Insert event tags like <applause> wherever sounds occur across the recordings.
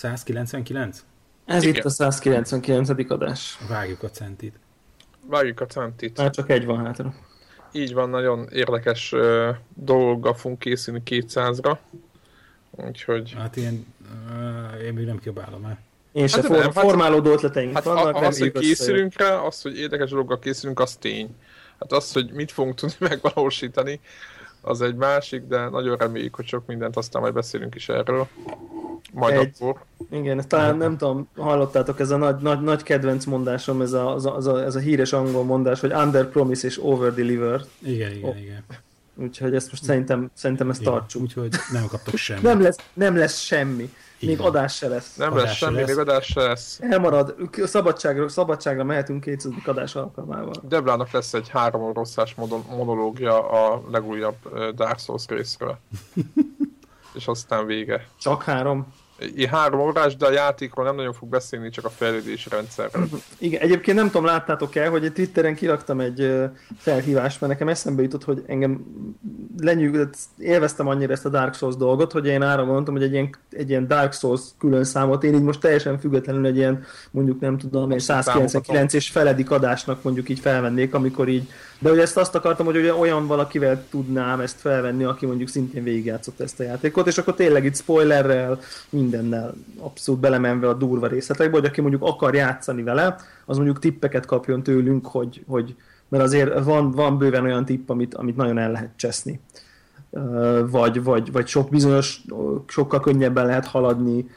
199? Ez Igen. itt a 199. adás. Vágjuk a centit. Várjuk a centit. Már csak egy van hátra. Így van, nagyon érdekes uh, dolgokgal fogunk készülni 200-ra. Úgyhogy Hát ilyen, uh, én még nem kiabálom el. Én se Hát for, nem, hát- formálódó ötleteink hát vannak, a, az, hogy készülünk rá, az, hogy érdekes dolgokkal készülünk, az tény. Hát az, hogy mit fogunk tudni <laughs> megvalósítani, az egy másik, de nagyon reméljük, hogy sok mindent, aztán majd beszélünk is erről. Majd Egy- akkor. Igen, ezt talán nem tudom, hallottátok, ez a nagy, nagy, nagy kedvenc mondásom, ez a, az a, az a, ez a híres angol mondás, hogy under promise és over deliver. Igen, igen, Ó. igen. Úgyhogy ezt most szerintem, szerintem ezt Jó, tartsuk. Úgyhogy nem kaptok <laughs> semmit. Nem lesz, nem lesz semmi. Még van. adás se lesz. Nem Adás lesz se semmi, lesz. még adás se lesz. Elmarad, szabadságra, szabadságra mehetünk 200. adás alkalmával. Deblának lesz egy három mono- monológia a legújabb Dark Souls részről. <laughs> És aztán vége. Csak három. Három órás, de a játékról nem nagyon fog beszélni, csak a fejlődési rendszerről. Igen, egyébként nem tudom, láttátok el, hogy egy Twitteren kiraktam egy felhívást, mert nekem eszembe jutott, hogy engem lenyűgött, élveztem annyira ezt a Dark Souls dolgot, hogy én arra mondtam, hogy egy ilyen, egy ilyen Dark Souls külön számot, én így most teljesen függetlenül egy ilyen, mondjuk nem tudom, egy 199 és feledik adásnak mondjuk így felvennék, amikor így, de hogy ezt azt akartam, hogy ugye olyan valakivel tudnám ezt felvenni, aki mondjuk szintén végigjátszott ezt a játékot, és akkor tényleg itt spoilerrel, mindennel abszolút belemenve a durva részletekbe, hogy aki mondjuk akar játszani vele, az mondjuk tippeket kapjon tőlünk, hogy, hogy mert azért van, van bőven olyan tipp, amit, amit nagyon el lehet cseszni. Vagy, vagy, vagy sok bizonyos, sokkal könnyebben lehet haladni,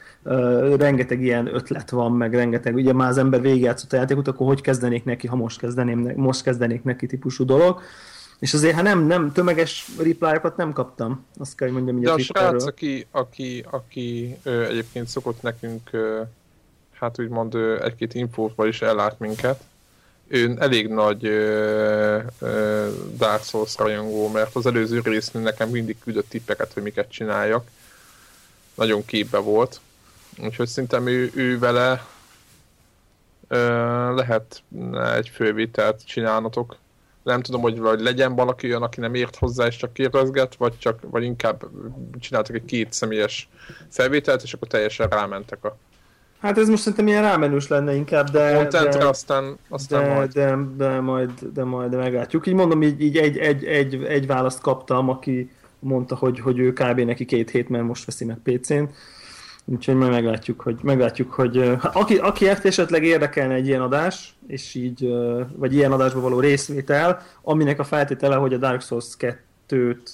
Rengeteg ilyen ötlet van, meg rengeteg, ugye már az ember végigjátszott a játékot, akkor hogy kezdenék neki, ha most, kezdeném, most kezdenék neki típusú dolog. És azért, ha nem, nem tömeges replyokat nem kaptam, azt kell, hogy mondjam így De a a srác, aki, aki, aki ö, egyébként szokott nekünk, ö, hát úgymond ö, egy-két infóval is ellát minket, ő elég nagy ö, ö, Dark Souls rajongó, mert az előző résznél nekem mindig küldött tippeket, hogy miket csináljak. Nagyon képbe volt. Úgyhogy szerintem ő, ő vele ö, lehet egy fővitelt csinálnatok. Nem tudom, hogy vagy legyen valaki olyan, aki nem ért hozzá és csak kérdezget, vagy, csak, vagy inkább csináltak egy két személyes felvételt, és akkor teljesen rámentek a Hát ez most szerintem ilyen rámenős lenne inkább, de... contentre, de... aztán, aztán de, majd. de, de, majd, de majd meglátjuk. Így mondom, így, így egy, egy, egy, egy választ kaptam, aki mondta, hogy, hogy ő kb. neki két hét, mert most veszi meg PC-n. Úgyhogy majd meglátjuk, hogy, meglátjuk, hogy ha aki, aki esetleg érdekelne egy ilyen adás, és így, vagy ilyen adásba való részvétel, aminek a feltétele, hogy a Dark Souls 2-t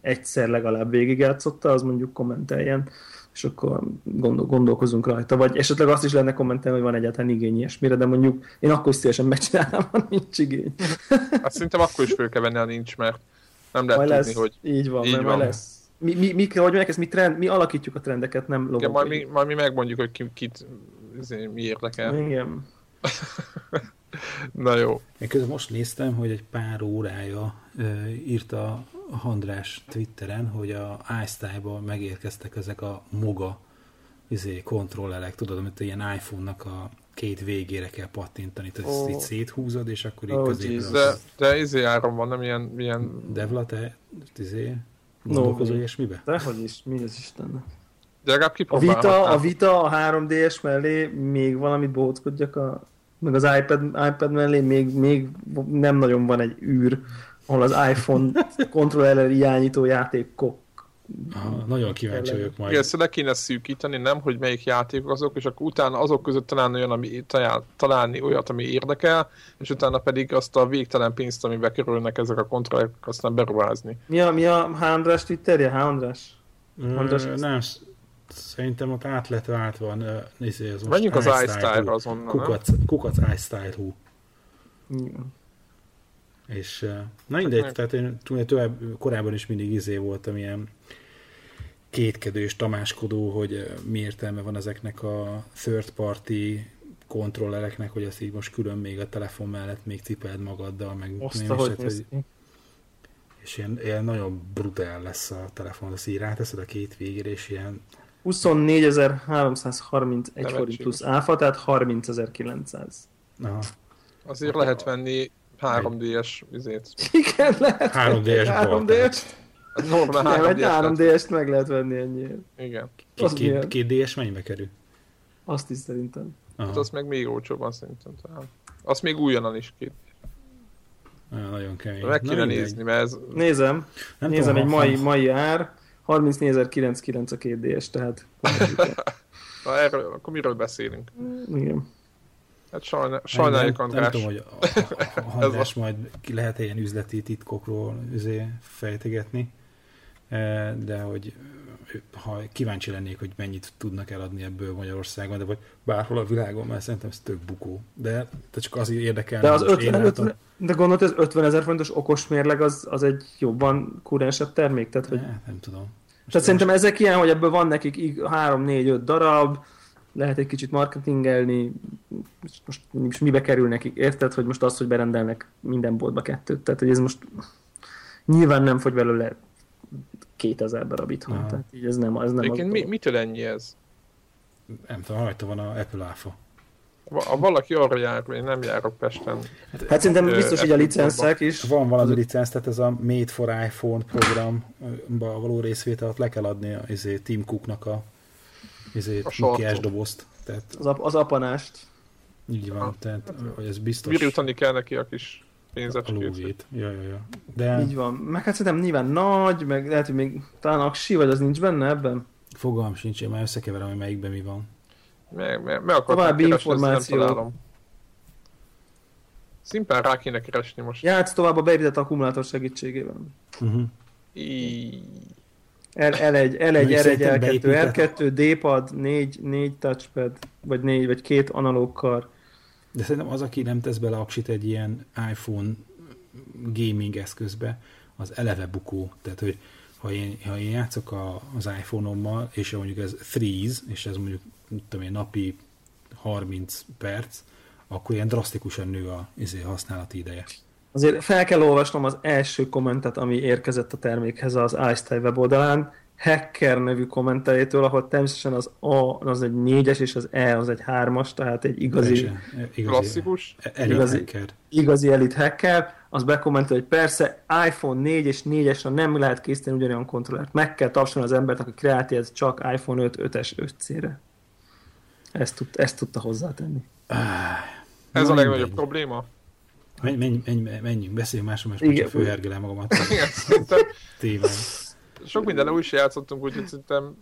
egyszer legalább végigjátszotta, az mondjuk kommenteljen, és akkor gondol, gondolkozunk rajta. Vagy esetleg azt is lenne kommentelni, hogy van egyáltalán igény ilyesmire, de mondjuk én akkor is szívesen megcsinálnám, ha nincs igény. Hát szerintem akkor is föl kell venni, ha nincs, mert nem lehet Majd tudni, lesz, hogy így van, így mert van. lesz. Mi, mi, mi, hogy mondják, ezt mi, trend, mi alakítjuk a trendeket, nem igen, majd, mi, logok. majd mi megmondjuk, hogy ki, kit izé, mi érdekel. Igen. <laughs> Na jó. Én közben most néztem, hogy egy pár órája ö, írta a András Twitteren, hogy a iStyle-ba megérkeztek ezek a moga izé, kontrollerek, tudod, amit ilyen iPhone-nak a két végére kell pattintani, tehát ezt Ó. így széthúzod, és akkor így Ó, középre. De, de izé áron van, nem ilyen, ilyen Devla, te izé, gondolkozol No. ilyesmibe? De hogy is, mi az Istennek? de legalább A. Vita, a Vita a 3DS mellé még valamit bohóckodjak a meg az iPad, iPad mellé még, még nem nagyon van egy űr, ahol az iPhone <laughs> kontroller irányító játékok Aha, nagyon kíváncsi vagyok majd. Igen, ezt le kéne szűkíteni, nem, hogy melyik játékok azok, és akkor utána azok között találni, olyan, ami, talál, találni olyat, ami érdekel, és utána pedig azt a végtelen pénzt, amibe kerülnek ezek a kontrollerek, aztán beruházni. Mi a, mi a H. András Twitterje? H. András? Ö, András, ezt- nem, sz- szerintem ott át lett váltva. ö, Izé, ez most Menjünk az iStyle iStyle-ra Hú. azonnal? Kukac, kukac iStyle hú. Igen. És na mindegy, meg- tehát én tovább, korábban is mindig izé voltam ilyen kétkedős, tamáskodó, hogy mi értelme van ezeknek a third party kontrollereknek, hogy ezt így most külön még a telefon mellett még cipeld magaddal, meg Azt, nem is, hogy néz hogy, és ilyen, ilyen nagyon brutál lesz a telefon, azt így ráteszed a két végére, és ilyen 24.331 forint plusz áfa, tehát 30.900. aha, Azért lehet venni 3D-es izét. Igen, lehet. 3D-es 3D-s. Normál Nem, egy 3D-es 3DS-t meg lehet venni ennyi. Igen. Az Két, két, mennyibe kerül? Azt is szerintem. Hát Aha, az meg még olcsóbban szerintem talán. Azt még újonnan is két. Nagyon kemény. Meg Na kéne mindegy. nézni, mert ez... Nézem, Nem nézem tudom, egy mai, mai ár, 34.909 a két DS, tehát <laughs> Na, erről, akkor miről beszélünk? igen. Hát sajnál, sajnáljuk, nem, nem András. tudom, hogy a, a, a <laughs> András majd ki lehet ilyen üzleti titkokról üzé fejtegetni, Eh, de hogy ha kíváncsi lennék, hogy mennyit tudnak eladni ebből Magyarországon, de vagy bárhol a világon, mert szerintem ez tök bukó. De, de csak azért érdekel. De az most én 50, látom. 50, de gondolod, ez 50 ezer fontos okos mérleg az, az egy jobban kurensebb termék? Tehát, hogy, Eh, nem tudom. tehát szerintem ezek ilyen, hogy ebből van nekik 3-4-5 darab, lehet egy kicsit marketingelni, most, most, mibe kerül nekik, érted, hogy most az, hogy berendelnek minden boltba kettőt, tehát hogy ez most nyilván nem fogy belőle 2000 darab itthon, Aha. tehát így ez nem, ez nem Egyébként az mi, mitől ennyi ez? Nem tudom, rajta van a Apple áfa. Va- Ha valaki arra jár, hogy én nem járok Pesten. Hát szerintem Ö, biztos, hogy a licenszek is. Van valami licenc, tehát ez a Made for iPhone programba való részvételt le kell adni a izé, Tim Cooknak a, A sarkon. Nokia-s dobozt. Tehát Az, ap, az apanást. így van, tehát hogy ez biztos Virítani kell neki a kis a pénzecskét. lóvét. Ja, ja, ja. De Így van. Meg hát szerintem nyilván nagy, meg lehet, hogy még talán aksi, vagy az nincs benne ebben. fogalm sincs, én már összekeverem, hogy melyikben mi van. Meg, meg, meg További információ. Szimplán rá kéne keresni most. Játsz tovább a beépített akkumulátor segítségével. Uh-huh. Í... L, L1, L1, Mondjuk R1, szerintem L2, beépített- R2, D-pad, 4, 4 touchpad, vagy 4, vagy két analóg kar. De szerintem az, aki nem tesz bele aksit egy ilyen iPhone gaming eszközbe, az eleve bukó. Tehát, hogy ha én, ha én játszok a, az iPhone-ommal, és mondjuk ez freeze, és ez mondjuk, mit tudom én, napi 30 perc, akkor ilyen drasztikusan nő a izé, használati ideje. Azért fel kell olvasnom az első kommentet, ami érkezett a termékhez az iStyle weboldalán. Hacker nevű kommentelétől, ahol természetesen az A az egy 4-es, és az E az egy 3-as, tehát egy igazi, Teljesen, e, igazi, Klasszikus. Elég Igazi- hacker. igazi elit hacker, az bekommentel, hogy persze iPhone 4 és 4-esre nem lehet készíteni ugyanolyan kontrollert. Meg kell tapsolni az embert, aki kreálti, ez csak iPhone 5, 5-es 5C-re. Ezt, tud, ezt tudta hozzátenni. Ez Na, a legnagyobb probléma. Menj, menj, menj, menjünk, beszéljünk másról, mert Igen. csak főhergelem magamat témán. sok minden úgy se játszottunk, úgyhogy szerintem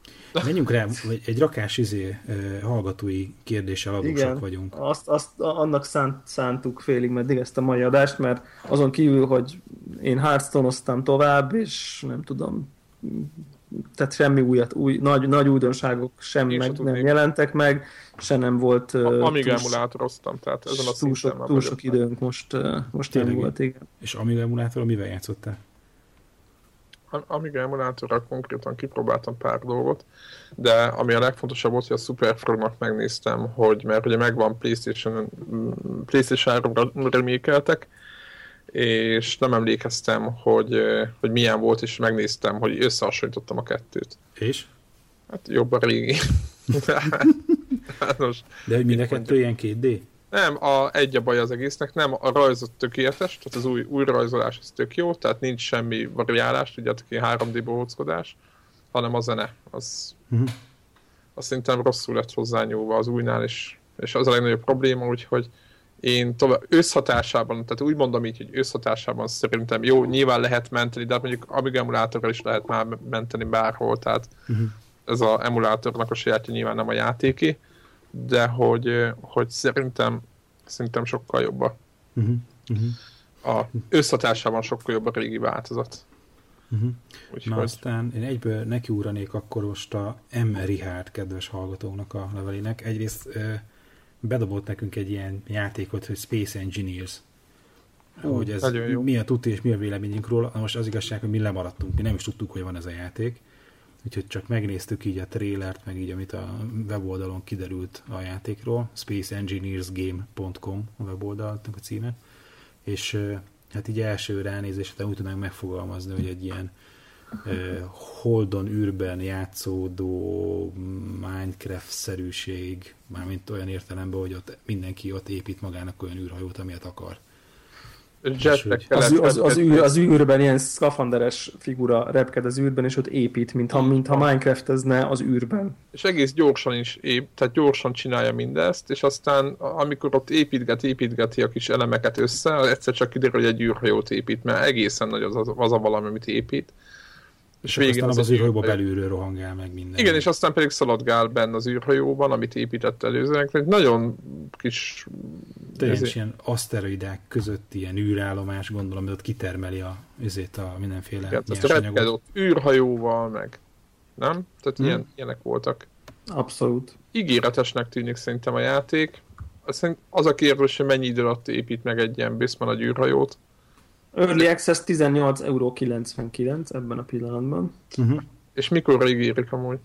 Menjünk rá, egy, egy rakás izé, hallgatói kérdéssel adósak vagyunk. Azt, azt annak szánt, szántuk félig meddig ezt a mai adást, mert azon kívül, hogy én hearthstone tovább, és nem tudom, tehát semmi újat, új, nagy, nagy újdonságok sem Én meg, nem tudnék. jelentek meg, se nem volt ö, amíg emulátoroztam, tehát ezen a túl, sok, túl sok időnk most, ö, most Tényleg. volt, igen. És Amiga emulátorral mivel játszottál? Am- Amiga emulátorral konkrétan kipróbáltam pár dolgot, de ami a legfontosabb volt, hogy a Superfrognak megnéztem, hogy mert ugye megvan PlayStation, PlayStation 3-ra remékeltek, és nem emlékeztem, hogy, hogy milyen volt, és megnéztem, hogy összehasonlítottam a kettőt. És? Hát jobb a régi. <laughs> Hát most, De hogy mind a kettő ilyen 2D? nem, a, egy a baj az egésznek, nem, a rajzot tökéletes, tehát az új, új rajzolás az tök jó, tehát nincs semmi variálás, tudjátok, ilyen 3D bohóckodás, hanem a zene, az, Uh-huh. az szerintem rosszul lett hozzányúlva az újnál, és, és az a legnagyobb probléma, úgyhogy én tovább összhatásában, tehát úgy mondom így, hogy összhatásában szerintem jó, nyilván lehet menteni, de hát mondjuk Amiga emulátorral is lehet már menteni bárhol, tehát Uh-huh. ez a emulátornak a sajátja nyilván nem a játéki, de hogy, hogy szerintem, szerintem sokkal jobb a, Uh-huh. Uh-huh. a összhatásában sokkal jobb a régi változat. Uh-huh. Úgyhogy Na aztán én egyből nekiúranék akkor most a M. Richard kedves hallgatónak a levelének. Egyrészt ö, bedobott nekünk egy ilyen játékot, hogy Space Engineers. Hú, hogy ez mi a tuti és mi a véleményünk róla. Na most az igazság, hogy mi lemaradtunk, mi nem is tudtuk, hogy van ez a játék. Úgyhogy csak megnéztük így a trélert, meg így, amit a weboldalon kiderült a játékról. spaceengineersgame.com a weboldalnak a címe. És hát így első ránézésre úgy tudnánk megfogalmazni, hogy egy ilyen Holdon űrben játszódó Minecraft-szerűség, mármint olyan értelemben, hogy ott mindenki ott épít magának olyan űrhajót, amilyet akar. Jetpack az, az, az, űr, az űrben ilyen szkafanderes figura repked az űrben, és ott épít, mintha, mintha Minecraftezne az űrben. És egész gyorsan is ép, tehát gyorsan csinálja mindezt, és aztán amikor ott építget, építgeti a kis elemeket össze, egyszer csak kiderül, hogy egy űrhajót épít, mert egészen nagy az, az, az a valami, amit épít. És, és végén az, az, az űrhajóba belülről rohangál meg minden. Igen, és aztán pedig szaladgál benne az űrhajóban, amit épített előzőnek. Egy nagyon kis... Tényleg ezért... ilyen aszteroidák között ilyen űrállomás, gondolom, hogy ott kitermeli a, ezért a mindenféle Igen, nyersanyagot. Ott űrhajóval, meg nem? Tehát hmm. ilyen, ilyenek voltak. Abszolút. Ígéretesnek tűnik szerintem a játék. Az a kérdés, hogy mennyi idő alatt épít meg egy ilyen Bisman a űrhajót. Early Access 18,99 euró ebben a pillanatban. Uh-huh. És mikor ígérik amúgy?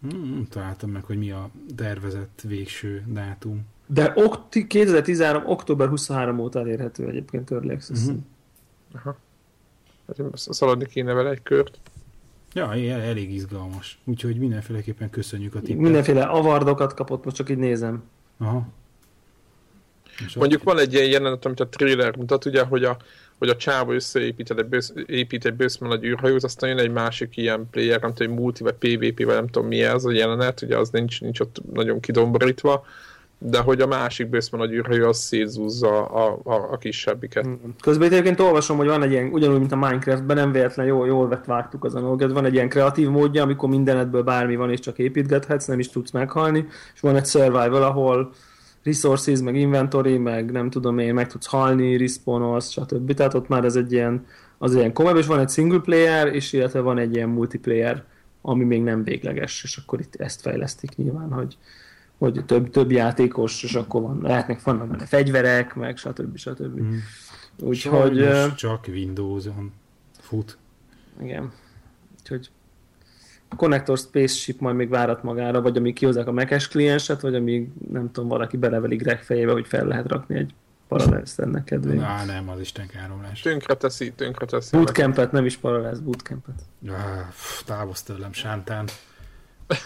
Hmm, találtam meg, hogy mi a tervezett végső dátum. De ok- 2013. október 23 óta elérhető egyébként Early access uh-huh. Aha. Hát szaladni kéne vele egy kört. Ja, elég izgalmas. Úgyhogy mindenféleképpen köszönjük a tippet. Mindenféle avardokat kapott, most csak így nézem. Aha. Mondjuk van egy ilyen jelenet, amit a trailer mutat, ugye, hogy a, hogy a csávó összeépít egy, bősz, épít egy bőszben nagy űrhajót, aztán jön egy másik ilyen player, nem tudom, multi vagy PvP, vagy nem tudom mi ez a jelenet, ugye az nincs, nincs ott nagyon kidomborítva, de hogy a másik bőszben nagy űrhajó az szétzúzza a, a, a kisebbiket. Mm. Közben egyébként olvasom, hogy van egy ilyen, ugyanúgy, mint a Minecraftben, nem véletlen, jól, jól vett vágtuk az analogot, van egy ilyen kreatív módja, amikor mindenetből bármi van, és csak építgethetsz, nem is tudsz meghalni, és van egy survival, ahol resources, meg inventory, meg nem tudom én, meg tudsz halni, respawnolsz, stb. Tehát ott már ez egy ilyen, az ilyen komolyabb, és van egy single player, és illetve van egy ilyen multiplayer, ami még nem végleges, és akkor itt ezt fejlesztik nyilván, hogy, hogy több, több játékos, és akkor van, lehetnek vannak benne fegyverek, meg stb. stb. Mm. Úgyhogy... csak Windows-on fut. Igen. Úgyhogy Connector Spaceship majd még várat magára, vagy amíg kihozzák a Mac-es klienset, vagy amíg nem tudom, valaki beleveli Greg fejébe, hogy fel lehet rakni egy Parallels ennek kedvéért. Á, nem, az Isten káromlás. Tönkre teszi, tönkre teszi. Bootcampet, nem is Parallels, bootcampet. Ah, távozz tőlem, sántán. <laughs>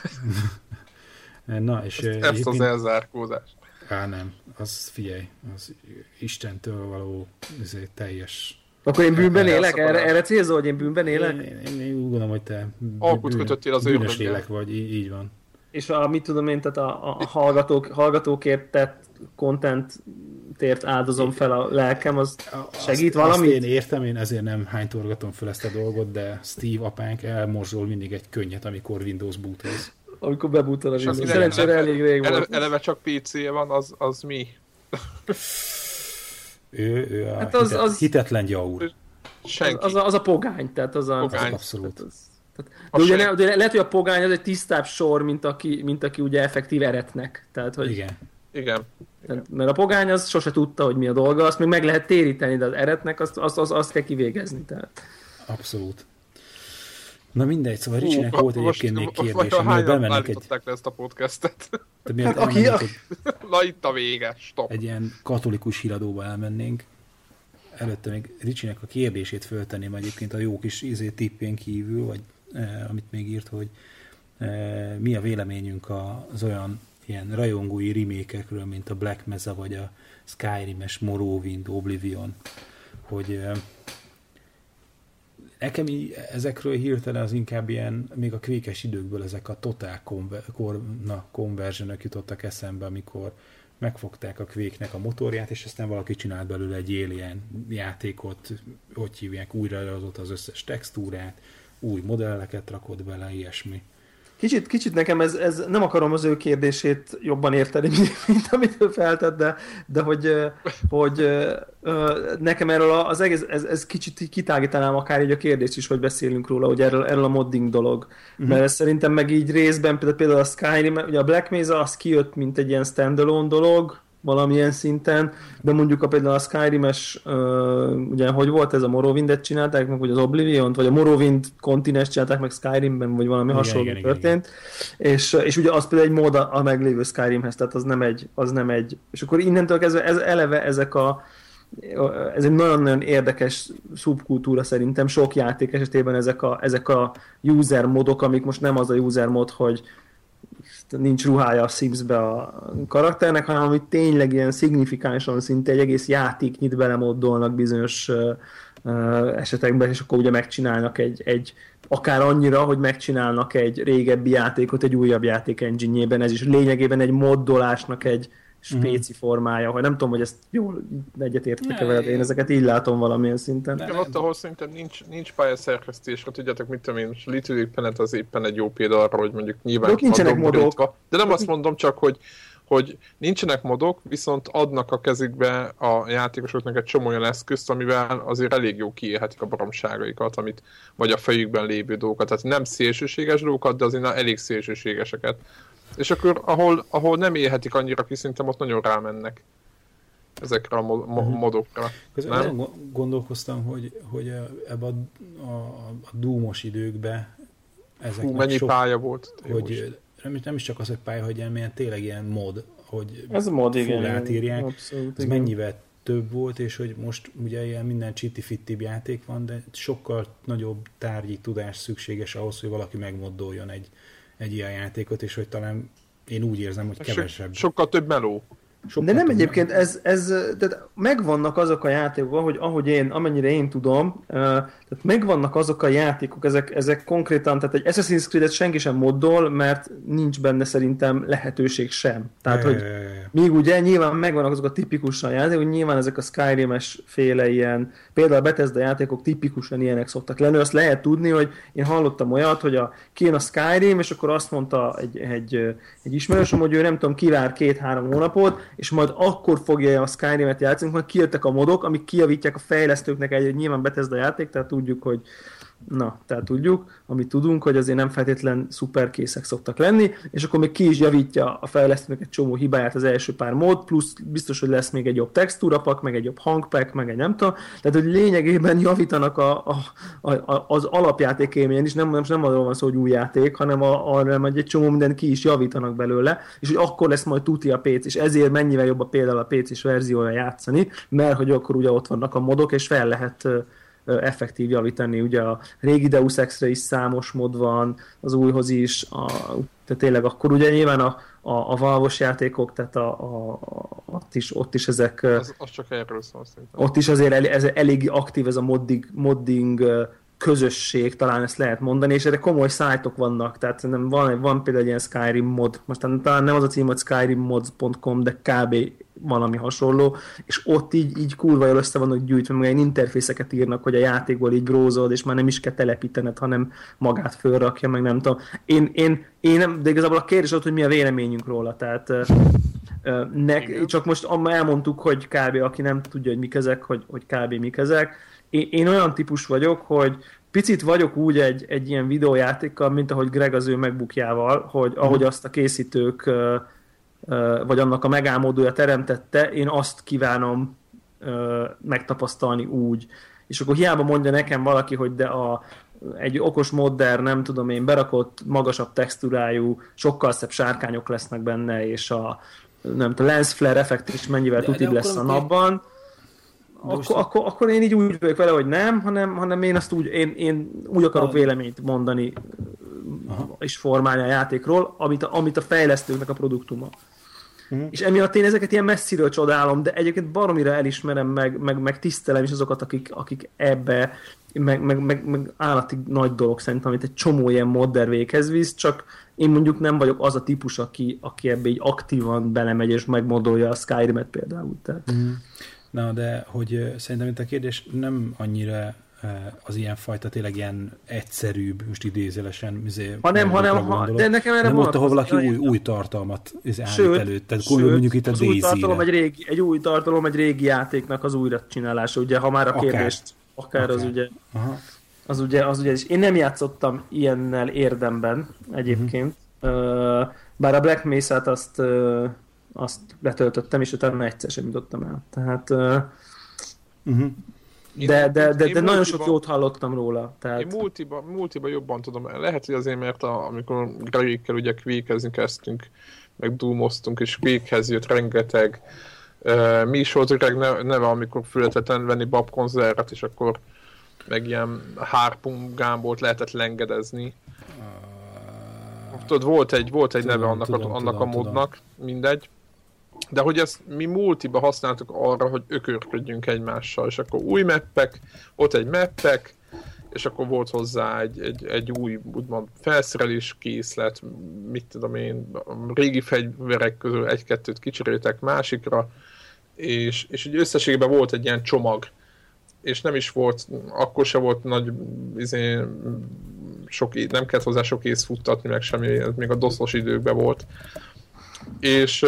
Na, és ezt, ezt az elzárkózást. Á, nem, az figyelj, az Istentől való azért, teljes akkor én bűnben élek? Erre, erre célzol, hogy én bűnben élek? Én, én, én úgy gondolom, hogy te Alkut kötöttél az bűnös élek vagy, így, így van. És a, mit tudom én, tehát a, a hallgatók, hallgatókért tett contentért áldozom fel a lelkem, az segít valami? én értem, én ezért nem hánytorgatom fel ezt a dolgot, de Steve apánk elmorzsol mindig egy könnyet, amikor Windows bootoz. Amikor bebútol a Windows. Szerencsére elég rég volt. Eleve, eleve csak PC van, az, az mi? <laughs> Ő, ő a hát az, hitet, az, hitetlen gyaur. Senki. Az, az, a, az a pogány, tehát az a... Pogány. Az abszolút. Tehát az, tehát, de ugye, ne, ugye lehet, hogy a pogány az egy tisztább sor, mint aki, mint aki ugye effektív eretnek. Tehát, hogy, Igen. Igen. Tehát, mert a pogány az sose tudta, hogy mi a dolga, azt még meg lehet téríteni, de az eretnek azt, azt, azt, azt kell kivégezni. Tehát. Abszolút. Na mindegy, szóval Ricsinek volt egyébként még kérdés, amivel bemennék egy... le ezt a podcastet? De miért hát, aki, egy... <laughs> Na itt a vége, stop. Egy ilyen katolikus híradóba elmennénk. Előtte még Ricsinek a kérdését föltenném egyébként a jó kis izé, tippén kívül, vagy eh, amit még írt, hogy eh, mi a véleményünk az olyan ilyen rajongói rimékekről, mint a Black Mesa, vagy a Skyrim-es Morrowind, Oblivion, hogy eh, Nekem így ezekről hirtelen az inkább ilyen, még a kvékes időkből ezek a totál conver, na, conversionök jutottak eszembe, amikor megfogták a kvéknek a motorját, és aztán valaki csinált belőle egy alien játékot, hogy hívják, újra az összes textúrát, új modelleket rakott bele, ilyesmi. Kicsit, kicsit nekem ez, ez, nem akarom az ő kérdését jobban érteni, <laughs> mint amit ő feltett, de, de hogy, hogy nekem erről az egész, ez, ez kicsit kitágítanám akár így a kérdést is, hogy beszélünk róla, hogy erről, erről a modding dolog. Uh-huh. Mert ez szerintem meg így részben, például, például a Skyrim, ugye a Black Mesa az kijött, mint egy ilyen standalone dolog, valamilyen szinten, de mondjuk a például a Skyrim-es, ugye hogy volt ez a Morrowind-et csinálták meg, vagy az Oblivion-t, vagy a Morrowind kontinens csinálták meg Skyrimben, vagy valami igen, hasonló igen, történt, igen, És, és ugye az például egy mód a, a meglévő Skyrimhez, tehát az nem egy, az nem egy, és akkor innentől kezdve ez, eleve ezek a ez egy nagyon-nagyon érdekes szubkultúra szerintem, sok játék esetében ezek a, ezek a user modok, amik most nem az a user mod, hogy nincs ruhája a Sims-be a karakternek, hanem amit tényleg ilyen szignifikánsan szinte egy egész játéknyit belemoddolnak bizonyos esetekben, és akkor ugye megcsinálnak egy, egy akár annyira, hogy megcsinálnak egy régebbi játékot egy újabb játék engine ez is lényegében egy moddolásnak egy spéci formája, hogy nem tudom, hogy ezt jól egyetértek-e veled, én ezeket így látom valamilyen szinten. Igen, ott, ahol szerintem nincs, nincs pályaszerkesztés, hát tudjátok, mit tudom én, Little Planet az éppen egy jó példa arra, hogy mondjuk nyilván de nincsenek modok. De nem azt mondom csak, hogy hogy nincsenek modok, viszont adnak a kezükbe a játékosoknak egy csomó olyan eszközt, amivel azért elég jó kiélhetik a baromságaikat, amit, vagy a fejükben lévő dolgokat. Tehát nem szélsőséges dolgokat, de azért elég szélsőségeseket. És akkor, ahol, ahol nem élhetik annyira ki, szerintem ott nagyon rámennek ezekre a mo- mo- mhm. modokra. Közben gondolkoztam, hogy, hogy ebbe a, a, a dúmos időkbe ezek Hú, mennyi sok, pálya volt. Hogy nem, nem is csak az, hogy pálya, hogy ilyen, tényleg ilyen mod, hogy ez mod, igen, átírják. Abszolút, ez igen. mennyivel több volt, és hogy most ugye ilyen minden csiti játék van, de sokkal nagyobb tárgyi tudás szükséges ahhoz, hogy valaki megmoddoljon egy, egy ilyen játékot, és hogy talán én úgy érzem, hogy kevesebb. So, sokkal több meló. Sokkal De nem egyébként, ez, ez, tehát megvannak azok a játékok, hogy ahogy én, amennyire én tudom, tehát megvannak azok a játékok, ezek, ezek konkrétan, tehát egy Assassin's Creed-et senki sem moddol, mert nincs benne szerintem lehetőség sem. Tehát, hogy míg ugye nyilván megvannak azok a tipikusan játékok, hogy nyilván ezek a Skyrim-es féle ilyen, például a Bethesda játékok tipikusan ilyenek szoktak lenni, azt lehet tudni, hogy én hallottam olyat, hogy a, kijön a Skyrim, és akkor azt mondta egy, egy, egy ismerősöm, hogy ő nem tudom, kivár két-három hónapot, és majd akkor fogja a Skyrim-et játszani, majd kijöttek a modok, amik kijavítják a fejlesztőknek egy, egy nyilván Bethesda játék, tehát tudjuk, hogy Na, tehát tudjuk, amit tudunk, hogy azért nem feltétlen szuperkészek szoktak lenni, és akkor még ki is javítja a fejlesztőnek egy csomó hibáját az első pár mód, plusz biztos, hogy lesz még egy jobb textúrapak, meg egy jobb hangpack, meg egy nem tudom. Tehát, hogy lényegében javítanak a, a, a, az alapjáték élményen is, nem, nem, nem arról van szó, hogy új játék, hanem a, arra, hogy egy csomó mindent ki is javítanak belőle, és hogy akkor lesz majd tuti a PC, és ezért mennyivel jobb a például a PC-s verziója játszani, mert hogy akkor ugye ott vannak a modok, és fel lehet effektív javítani. Ugye a régi Deus Ex-re is számos mod van, az újhoz is, a, tehát tényleg akkor ugye nyilván a, a, a valvos játékok, tehát a, a, ott, is, ott is ezek... Az, az csak erről szól szerintem. Ott is azért el, ez elég aktív ez a modding, modding közösség, talán ezt lehet mondani, és erre komoly szájtok vannak, tehát nem, van, van például egy ilyen Skyrim mod, most talán nem az a cím, hogy skyrimmods.com, de kb. valami hasonló, és ott így, így kurva jól össze vannak gyűjtve, meg egy interfészeket írnak, hogy a játékból így brózod, és már nem is kell telepítened, hanem magát fölrakja, meg nem tudom. Én, én, én nem, de igazából a kérdés ott, hogy mi a véleményünk róla, tehát nek, csak most elmondtuk, hogy kb. aki nem tudja, hogy mik ezek, hogy, hogy kb. mik ezek, én, én olyan típus vagyok, hogy picit vagyok úgy egy, egy ilyen videójátékkal, mint ahogy Greg az ő megbukjával, hogy ahogy mhm. azt a készítők vagy annak a megálmodója teremtette, én azt kívánom megtapasztalni úgy. És akkor hiába mondja nekem valaki, hogy de a, egy okos modder, nem tudom én, berakott magasabb textúrájú, sokkal szebb sárkányok lesznek benne, és a nem tudom, lens flare effekt is mennyivel tutibb lesz a napban akkor, akkor, akkor, én így úgy vagyok vele, hogy nem, hanem, hanem én azt úgy, én, én úgy akarok a... véleményt mondani Aha. és formálni a játékról, amit a, amit a fejlesztőknek a produktuma. Uh-huh. És emiatt én ezeket ilyen messziről csodálom, de egyébként baromira elismerem, meg, meg, meg tisztelem is azokat, akik, akik ebbe, meg, meg, meg, meg állati nagy dolog szerintem, amit egy csomó ilyen modder véghez visz, csak én mondjuk nem vagyok az a típus, aki, aki ebbe így aktívan belemegy és megmodolja a Skyrim-et például. Tehát. Uh-huh. Na, de hogy szerintem itt a kérdés nem annyira az ilyen fajta tényleg ilyen egyszerűbb, most idézelesen izé, hanem, hanem, ha, de nekem erre nem ott, ahol valaki új, új tartalmat sőt, előtt. Tehát sőt, mondjuk itt a új tartalom egy, régi, egy új tartalom egy régi játéknak az újra csinálása, ugye, ha már a kérdést akár, akár. az ugye Aha. az ugye, az ugye, és én nem játszottam ilyennel érdemben egyébként, uh-huh. bár a Black Mesa-t azt azt letöltöttem, és utána egyszer sem jutottam el. Tehát uh-huh. De, de, de, de nagyon sok jót hallottam róla. Tehát... Én multiba, multiba jobban tudom. Lehet, hogy azért, mert a, amikor Gregikkel ugye kvékezni kezdtünk, meg doomoztunk, és kvékhez jött rengeteg uh, mi is volt Greg neve, amikor fületett venni babkonzervet, és akkor meg ilyen hárpun gámbort lehetett lengedezni. tudod, volt egy, volt egy Tudom, neve annak, tudom, a, annak tudom, a modnak, mindegy. De hogy ezt mi multiba használtuk arra, hogy ökörködjünk egymással, és akkor új meppek, ott egy meppek, és akkor volt hozzá egy, egy, egy új, úgymond felszerelés készlet, mit tudom én, régi fegyverek közül egy-kettőt kicseréltek másikra, és, és így összességében volt egy ilyen csomag, és nem is volt, akkor se volt nagy, izé, sok, nem kellett hozzá sok ész futtatni, meg semmi, ez még a doszos időkben volt. És,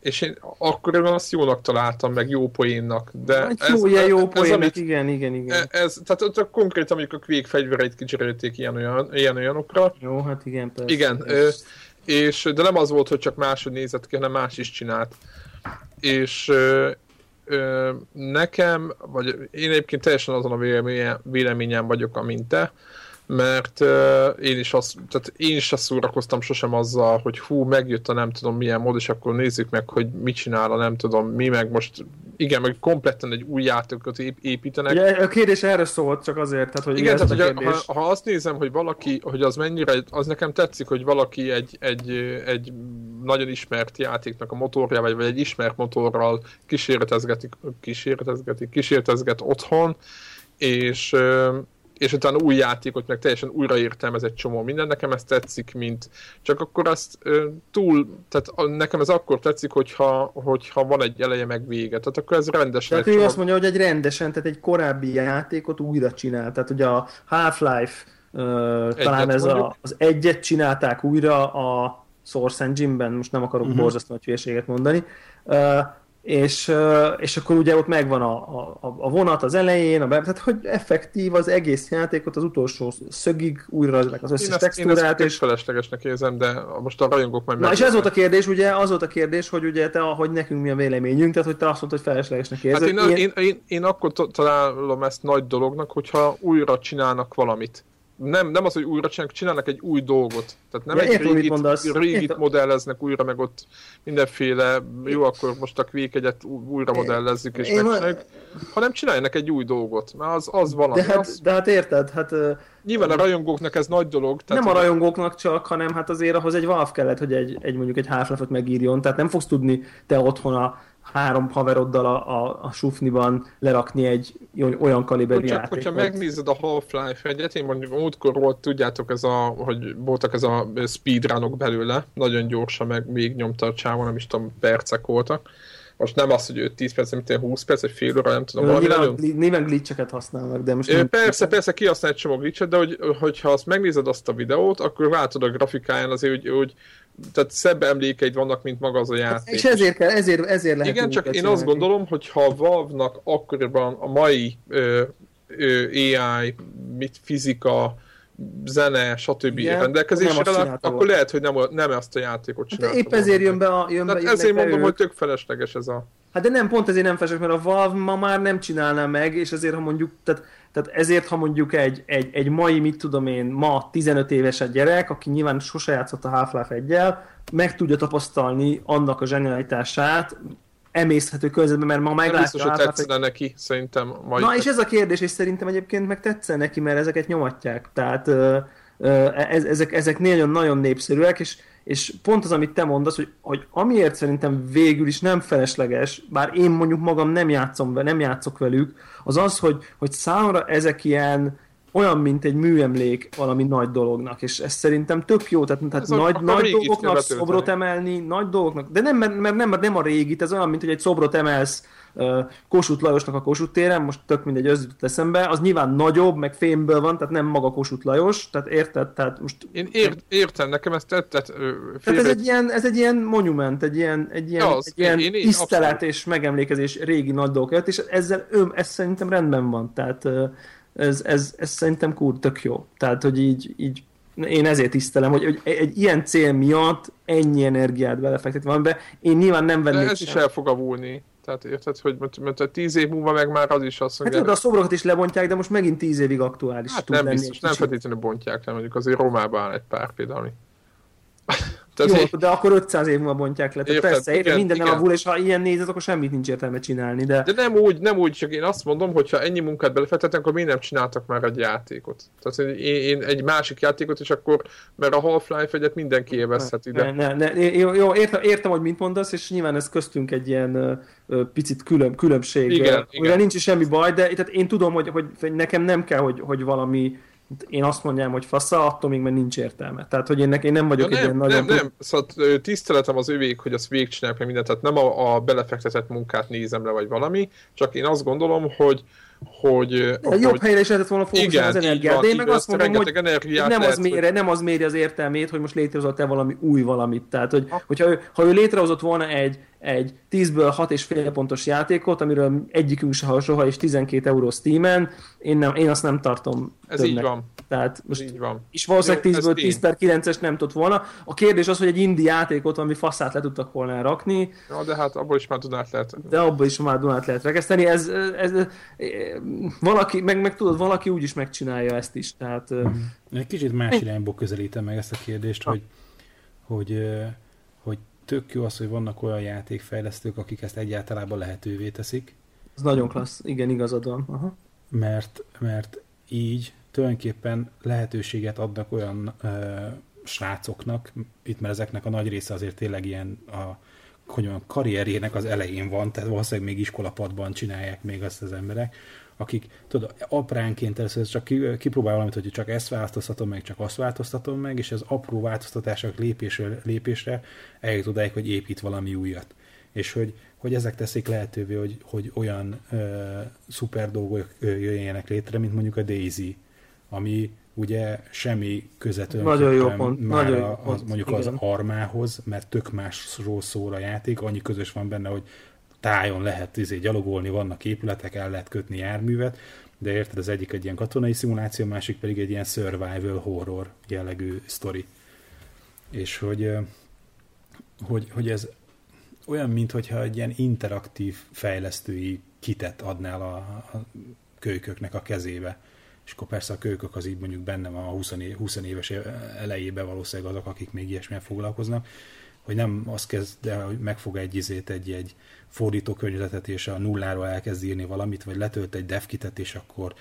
és én akkor azt jónak találtam, meg jó poénnak, de Egy jó, ilyen jó poén, amit, igen, igen, igen. E- Ez, tehát ott konkrétan mondjuk a Quake fegyvereit kicserélték ilyen-olyan, ilyen-olyanokra. Jó, hát igen, persze. Igen, és, de nem az volt, hogy csak máshogy nézett ki, hanem más is csinált. És ö, nekem, vagy én egyébként teljesen azon a véleményem, véleményem vagyok, amint te, mert uh, én is azt, tehát én is azt szórakoztam sosem azzal, hogy hú, megjött a nem tudom milyen mód, és akkor nézzük meg, hogy mit csinál a nem tudom mi, meg most igen, meg kompletten egy új játékot ép- építenek. Ugye, a kérdés erre szólt, csak azért, tehát hogy Igen, tehát a hogy kérdés. ha, ha azt nézem, hogy valaki, hogy az mennyire, az nekem tetszik, hogy valaki egy, egy, egy nagyon ismert játéknak a motorjával, vagy egy ismert motorral kísérletezgetik, kísérletezgetik, kísérletezget otthon, és, és utána új játékot, meg teljesen újraértelmez egy csomó minden, nekem ez tetszik, mint csak akkor azt ö, túl, tehát a- nekem ez akkor tetszik, hogyha, hogyha van egy eleje meg vége, tehát akkor ez rendesen Tehát ő csomag- azt mondja, hogy egy rendesen, tehát egy korábbi játékot újra csinál. Tehát ugye a Half-Life uh, talán ez mondjuk. a, az egyet csinálták újra a Source Engine-ben, most nem akarok Mhm. uh-huh. borzasztó nagy hülyeséget mondani, uh, és, és akkor ugye ott megvan a, a, a vonat az elején, a be, tehát hogy effektív az egész játékot az utolsó szögig újra az összes Én ezt, én ezt textúrát, és... feleslegesnek érzem, de most a rajongók majd Na és ez volt a kérdés, ugye, az volt a kérdés, hogy ugye te, hogy nekünk mi a véleményünk, tehát hogy te azt mondtad, hogy feleslegesnek Hát érzed. én, én, én, én akkor ta- találom ezt nagy dolognak, hogyha újra csinálnak valamit. Nem, nem az, hogy újra csinálnak, csinálnak egy új dolgot. Tehát nem Ja, egy értem, régit, mondasz. régit Értem. modelleznek újra, meg ott mindenféle, jó, akkor most a Quake egyet újra modellezzük, és megcsináljuk, hanem csináljanak egy új dolgot, mert az, az valami. de, hát, az, de hát érted, hát nyilván a rajongóknak ez nagy dolog. Tehát nem a rajongóknak csak, hanem hát azért ahhoz egy Valve kellett, hogy egy, egy mondjuk egy half megírjon, tehát nem fogsz tudni te otthon a három haveroddal a, a, a sufniban lerakni egy olyan- kaliberű Csak játékot. hogyha megnézed a Half-Life egyet, én mondjuk múltkor volt, tudjátok, ez a, hogy voltak ez a speedrunok belőle, nagyon gyorsan meg még nyomta a csávon, nem is tudom, percek voltak. Most nem az, hogy 5-10 perc, mint 20 perc, egy fél óra, nem tudom, Nyilván, nagyon... nyilván glitcheket használnak, de most Ö, nem- Persze, persze, kihasznál egy csomó glitchet, de hogy, hogyha azt megnézed azt a videót, akkor látod a grafikáján azért, hogy, hogy tehát szebb emlékeid vannak, mint maga az a játék. És ezért kell, ezért, ezért lehet Igen, csak én azt gondolom, hogy ha Valve-nak akkoriban a mai ö, ö, AI, mit fizika, zene, stb. Igen, rendelkezésre akkor volna. lehet, hogy nem, nem azt a játékot Hát csinálta épp ezért jön be a... Jön be, jönnek ezért mondom, ők. hogy tök felesleges ez a... Hát de nem, pont ezért nem fesek, mert a Valve ma már nem csinálná meg, és ezért, ha mondjuk, tehát, tehát ezért, ha mondjuk egy, egy, egy mai, mit tudom én, ma 15 éves egy gyerek, aki nyilván sose játszott a Half-Life 1 meg tudja tapasztalni annak a zsenialitását, emészhető környezetben, mert ma meglátja biztos, hogy tetszene neki, szerintem majd. Na és ez a kérdés, és szerintem egyébként meg tetszen neki, mert ezeket nyomatják. Tehát ö, ö, ez, ezek, ezek nagyon-nagyon népszerűek, és, és pont az, amit te mondasz, hogy, hogy amiért szerintem végül is nem felesleges, bár én mondjuk magam nem játszom nem játszok velük, az az, hogy, hogy számomra ezek ilyen olyan, mint egy műemlék valami nagy dolognak, és ez szerintem tök jó, tehát, tehát Ez a- nagy, nagy dolgoknak szobrot emelni, nagy dolgoknak, de nem, mert, mert nem, nem a régit, ez olyan, mint hogy egy szobrot emelsz uh, Kossuth Lajosnak a Kossuth téren, most tök mindegy, az jutott eszembe, az nyilván nagyobb, meg fémből van, tehát nem maga Kossuth Lajos, tehát érted? Tehát most Én ér, értem, nekem ezt tettet. ö, tehát félre- ez egy ilyen, ez egy ilyen monument, egy ilyen, egy ilyen, az- egy ilyen én- én- tisztelet abszolút. és megemlékezés régi nagy dolgok előtt, és ezzel ő, ez szerintem rendben van, tehát ö, ez, ez, ez szerintem kur, tök jó. Tehát, hogy így, így én ezért tisztelem, hogy, hogy egy ilyen cél miatt ennyi energiát belefektetve van be. Én nyilván nem De vennék ez is sem. el fog avulni. Tehát érted, hogy mert, mert tíz év múlva meg már az is azt Hát mondja, tudod, a szobrokat is lebontják, de most megint tíz évig aktuális hát nem biztos, nem feltétlenül bontják le, mondjuk azért Rómában áll egy pár például. Tehát, Jó, de akkor 500 év múlva bontják le. Tehát persze, igen, minden igen. elavul, és ha ilyen nézed, akkor semmit nincs értelme csinálni. De... de nem úgy, nem úgy, csak én azt mondom, hogy ha ennyi munkát belefektetnek, akkor miért nem csináltak már egy játékot? Tehát én, én egy másik játékot, és akkor, mert a Half-Life egyet mindenki élvezhet ide. Ne, ne, ne, jó, jó értem, értem, hogy mit mondasz, és nyilván ez köztünk egy ilyen picit külön, különbség. Igen, uh, igen. nincs is semmi baj, de tehát én tudom, hogy, hogy nekem nem kell, hogy, hogy valami én azt mondjam, hogy fasza, attól még mert nincs értelme. Tehát, hogy én, én nem vagyok ja, egy nem, ilyen nagyon... Nem, nem, szóval tiszteletem az övék, hogy azt végigcsinálják meg mindent, tehát nem a, a belefektetett munkát nézem le, vagy valami, csak én azt gondolom, hogy hogy, hogy jobb helyre is lehetett volna fókuszálni az energiát, de én meg azt mondom, hogy nem az, méri, hogy... nem az méri az értelmét, hogy most létrehozott-e valami új valamit. Tehát, hogy, hogyha ő, ha ő létrehozott volna egy, egy 10-ből 6 és fél pontos játékot, amiről egyikünk se soha, és 12 euró Steam-en, én, nem, én azt nem tartom Ez többnek. így van. Tehát most így van. És valószínűleg 10-ből 10 per 9-es nem tudott volna. A kérdés az, hogy egy indi játékot, ami faszát le tudtak volna rakni. Ja, de hát abból is már Dunát lehet. De abból is már Dunát lehet rekeszteni. Ez, ez, ez, valaki, meg, meg tudod, valaki úgy is megcsinálja ezt is. Tehát. Egy kicsit más irányból közelítem meg ezt a kérdést, ha. hogy, hogy, hogy tök jó az, hogy vannak olyan játékfejlesztők, akik ezt egyáltalában lehetővé teszik. Ez nagyon klassz, igen, igazad van. Aha. Mert, mert így tulajdonképpen lehetőséget adnak olyan ö, srácoknak, itt mert ezeknek a nagy része azért tényleg ilyen a hogy olyan karrierjének az elején van, tehát valószínűleg még iskolapadban csinálják még azt az emberek, akik, tudod, apránként először csak kipróbál valamit, hogy csak ezt változtatom meg, csak azt változtatom meg, és az apró változtatások lépésre, lépésre eljut odáig, hogy épít valami újat. És hogy, hogy ezek teszik lehetővé, hogy, hogy olyan ö, szuper dolgok jöjjenek létre, mint mondjuk a Daisy, ami ugye semmi közvetlen nagyon jó pont, már nagyon a, jó pont. Az, mondjuk Igen. az armához, mert tök másról szól a játék, annyi közös van benne, hogy tájon lehet izé, gyalogolni, vannak épületek, el lehet kötni járművet, de érted, az egyik egy ilyen katonai szimuláció, a másik pedig egy ilyen survival horror jellegű sztori. És hogy, hogy, hogy ez olyan, mintha egy ilyen interaktív fejlesztői kitet adnál a, a kölyköknek a kezébe. És akkor persze a kölykök az így mondjuk benne van a 20, 20 éves elejében valószínűleg azok, akik még ilyesmilyen foglalkoznak, hogy nem azt kezd el, hogy megfog egy izét, egy, egy fordítókönyvezetet, és a nulláról elkezd írni valamit, vagy letölt egy devkitet, és akkor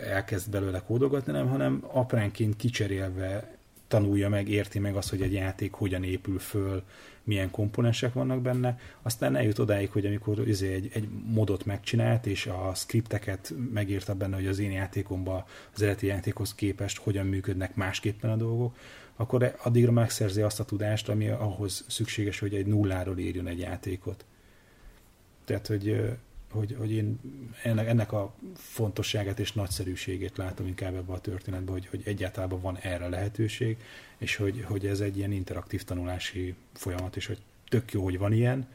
elkezd belőle kódogatni, nem, hanem apránként kicserélve tanulja meg, érti meg azt, hogy egy játék hogyan épül föl, milyen komponensek vannak benne, aztán eljut odáig, hogy amikor izé egy, egy modot megcsinált, és a skripteket megírta benne, hogy az én játékomban az eredeti játékhoz képest hogyan működnek másképpen a dolgok, akkor addigra megszerzi azt a tudást, ami ahhoz szükséges, hogy egy nulláról írjon egy játékot. Tehát, hogy, hogy, hogy én ennek, ennek a fontosságát és nagyszerűségét látom inkább ebbe a történetben, hogy, hogy egyáltalán van erre lehetőség, és hogy, hogy ez egy ilyen interaktív tanulási folyamat, és hogy tök jó, hogy van ilyen,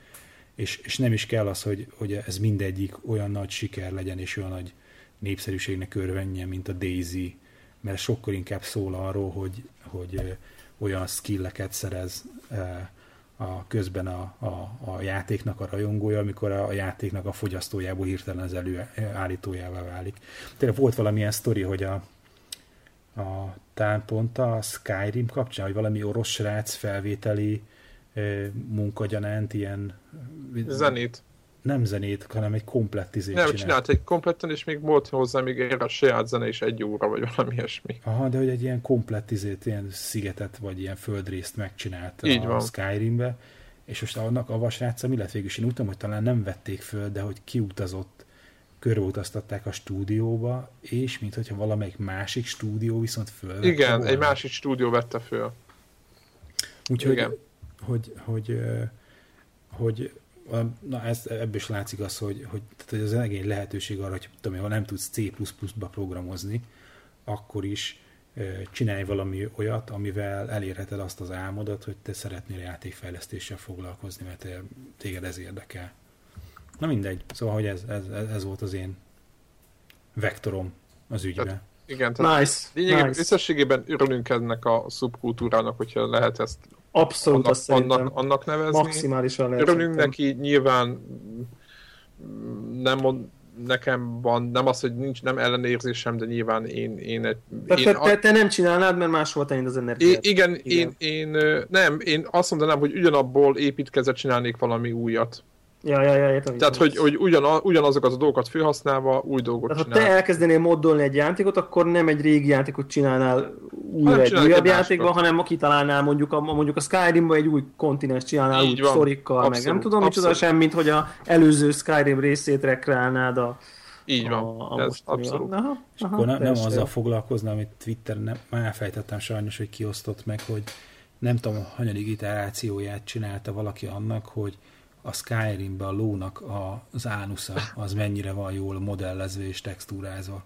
és, és nem is kell az, hogy, hogy ez mindegyik olyan nagy siker legyen, és olyan nagy népszerűségnek örvenjen, mint a Daisy, mert sokkal inkább szól arról, hogy, hogy olyan skilleket szerez a közben a, a, a játéknak a rajongója, amikor a, a játéknak a fogyasztójából hirtelen az előállítójává válik. Tényleg volt valamilyen sztori, hogy a, a pont a Skyrim kapcsán, hogy valami orosz srác felvételi munkagyanánt ilyen... Zenét nem zenét, hanem egy komplett izét Nem, csinált. csinált egy kompletten, és még volt hozzá még egy a saját zene is egy óra, vagy valami ilyesmi. Aha, de hogy egy ilyen komplett izét, ilyen szigetet, vagy ilyen földrészt megcsinált Így a van. Skyrimbe, és most annak a vasrácsa mi lett végül is? Én utam, hogy talán nem vették föl, de hogy kiutazott, körbeutaztatták a stúdióba, és mint hogyha valamelyik másik stúdió viszont föl. Igen, volna. egy másik stúdió vette föl. Úgyhogy, Igen. hogy, hogy, hogy, hogy na ez, ebből is látszik az, hogy, hogy, tehát, hogy az egy lehetőség arra, hogy tudom, ha nem tudsz C++-ba programozni, akkor is csinálj valami olyat, amivel elérheted azt az álmodat, hogy te szeretnél játékfejlesztéssel foglalkozni, mert te, téged ez érdekel. Na mindegy, szóval, hogy ez, ez, ez volt az én vektorom az ügyben. Tehát, igen, tehát Nice, lényegében nice. összességében örülünk ennek a szubkultúrának, hogyha lehet ezt Abszolút annak, azt annak, annak nevezni. maximálisan lehet. Örülünk neki, nyilván nem mond, nekem van, nem az, hogy nincs nem ellenérzésem, de nyilván én, én egy... Te, én, te, te, te, nem csinálnád, mert máshol tennéd az energiát. Igen, igen. Én, én, nem, én azt mondanám, hogy ugyanabból építkezett csinálnék valami újat. Ja, ja, ja, értem. Tehát, hogy, hogy ugyan, ugyanazokat a dolgokat felhasználva új dolgot Tehát, csinál. ha te elkezdenél moddolni egy játékot, akkor nem egy régi játékot csinálnál újra egy újabb játékban, hanem kitalálnál mondjuk a, mondjuk a Skyrimban egy új kontinens csinálnál Így új van. sztorikkal, abszolút, meg nem tudom micsoda sem, mint hogy a előző Skyrim részét rekreálnád a így van, a, a ez abszolút. Aha, és aha, akkor nem, nem azzal foglalkozna, amit Twitter nem, már elfejtettem sajnos, hogy kiosztott meg, hogy nem tudom, hanyadik iterációját csinálta valaki annak, hogy a Skyrimbe a lónak a, az ánusza, az mennyire van jól modellezve és textúrázva.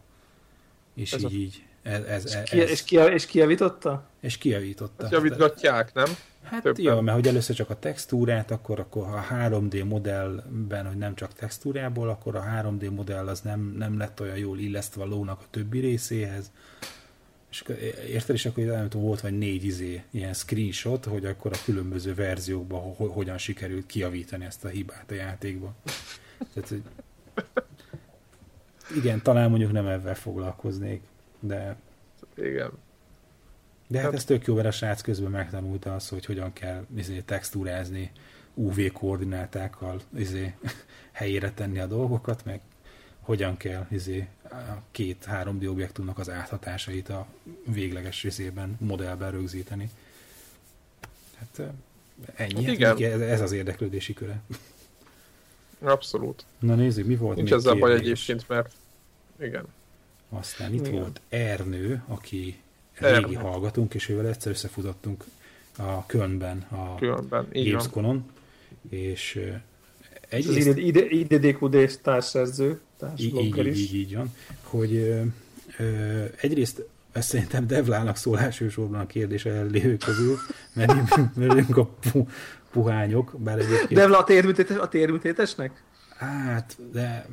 És ez így, a... így. Ez, ez, ez, és, és, ki, és kijavította? És kijavította. Ezt javítgatják, nem? Hát Többen. jó, mert hogy először csak a textúrát, akkor, akkor a 3D modellben, hogy nem csak textúrából, akkor a 3D modell az nem, nem lett olyan jól illesztve a lónak a többi részéhez, és érted, és akkor nem tudom, volt vagy négy izé, ilyen screenshot, hogy akkor a különböző verziókban ho- hogyan sikerült kiavítani ezt a hibát a játékban. Tehát, hogy igen, talán mondjuk nem ebben foglalkoznék, de... Igen. De hát, hát ez tök jó, mert a srác közben megtanulta azt, hogy hogyan kell izé, textúrázni UV koordinátákkal izé, <laughs> helyére tenni a dolgokat, meg hogyan kell izé, két 3D objektumnak az áthatásait a végleges részében modellben rögzíteni. Hát ennyi. Hát igen. Ez az érdeklődési köre. Abszolút. Na nézzük, mi volt Nincs ezzel baj egyébként, mert igen. Aztán itt igen. volt Ernő, aki Ernő. régi hallgatunk, és ővel egyszer összefutottunk a Kölnben, a Kölnben, Gamesconon, és egyrészt... Az IDDQD társszerző, így, is. Így, így van, hogy ö, ö, egyrészt ezt szerintem Devlának szól elsősorban a kérdés ellévő közül, mert velünk a pu, puhányok, bár egyébként... Devla a térműtétes, a térműtétesnek? Hát, de...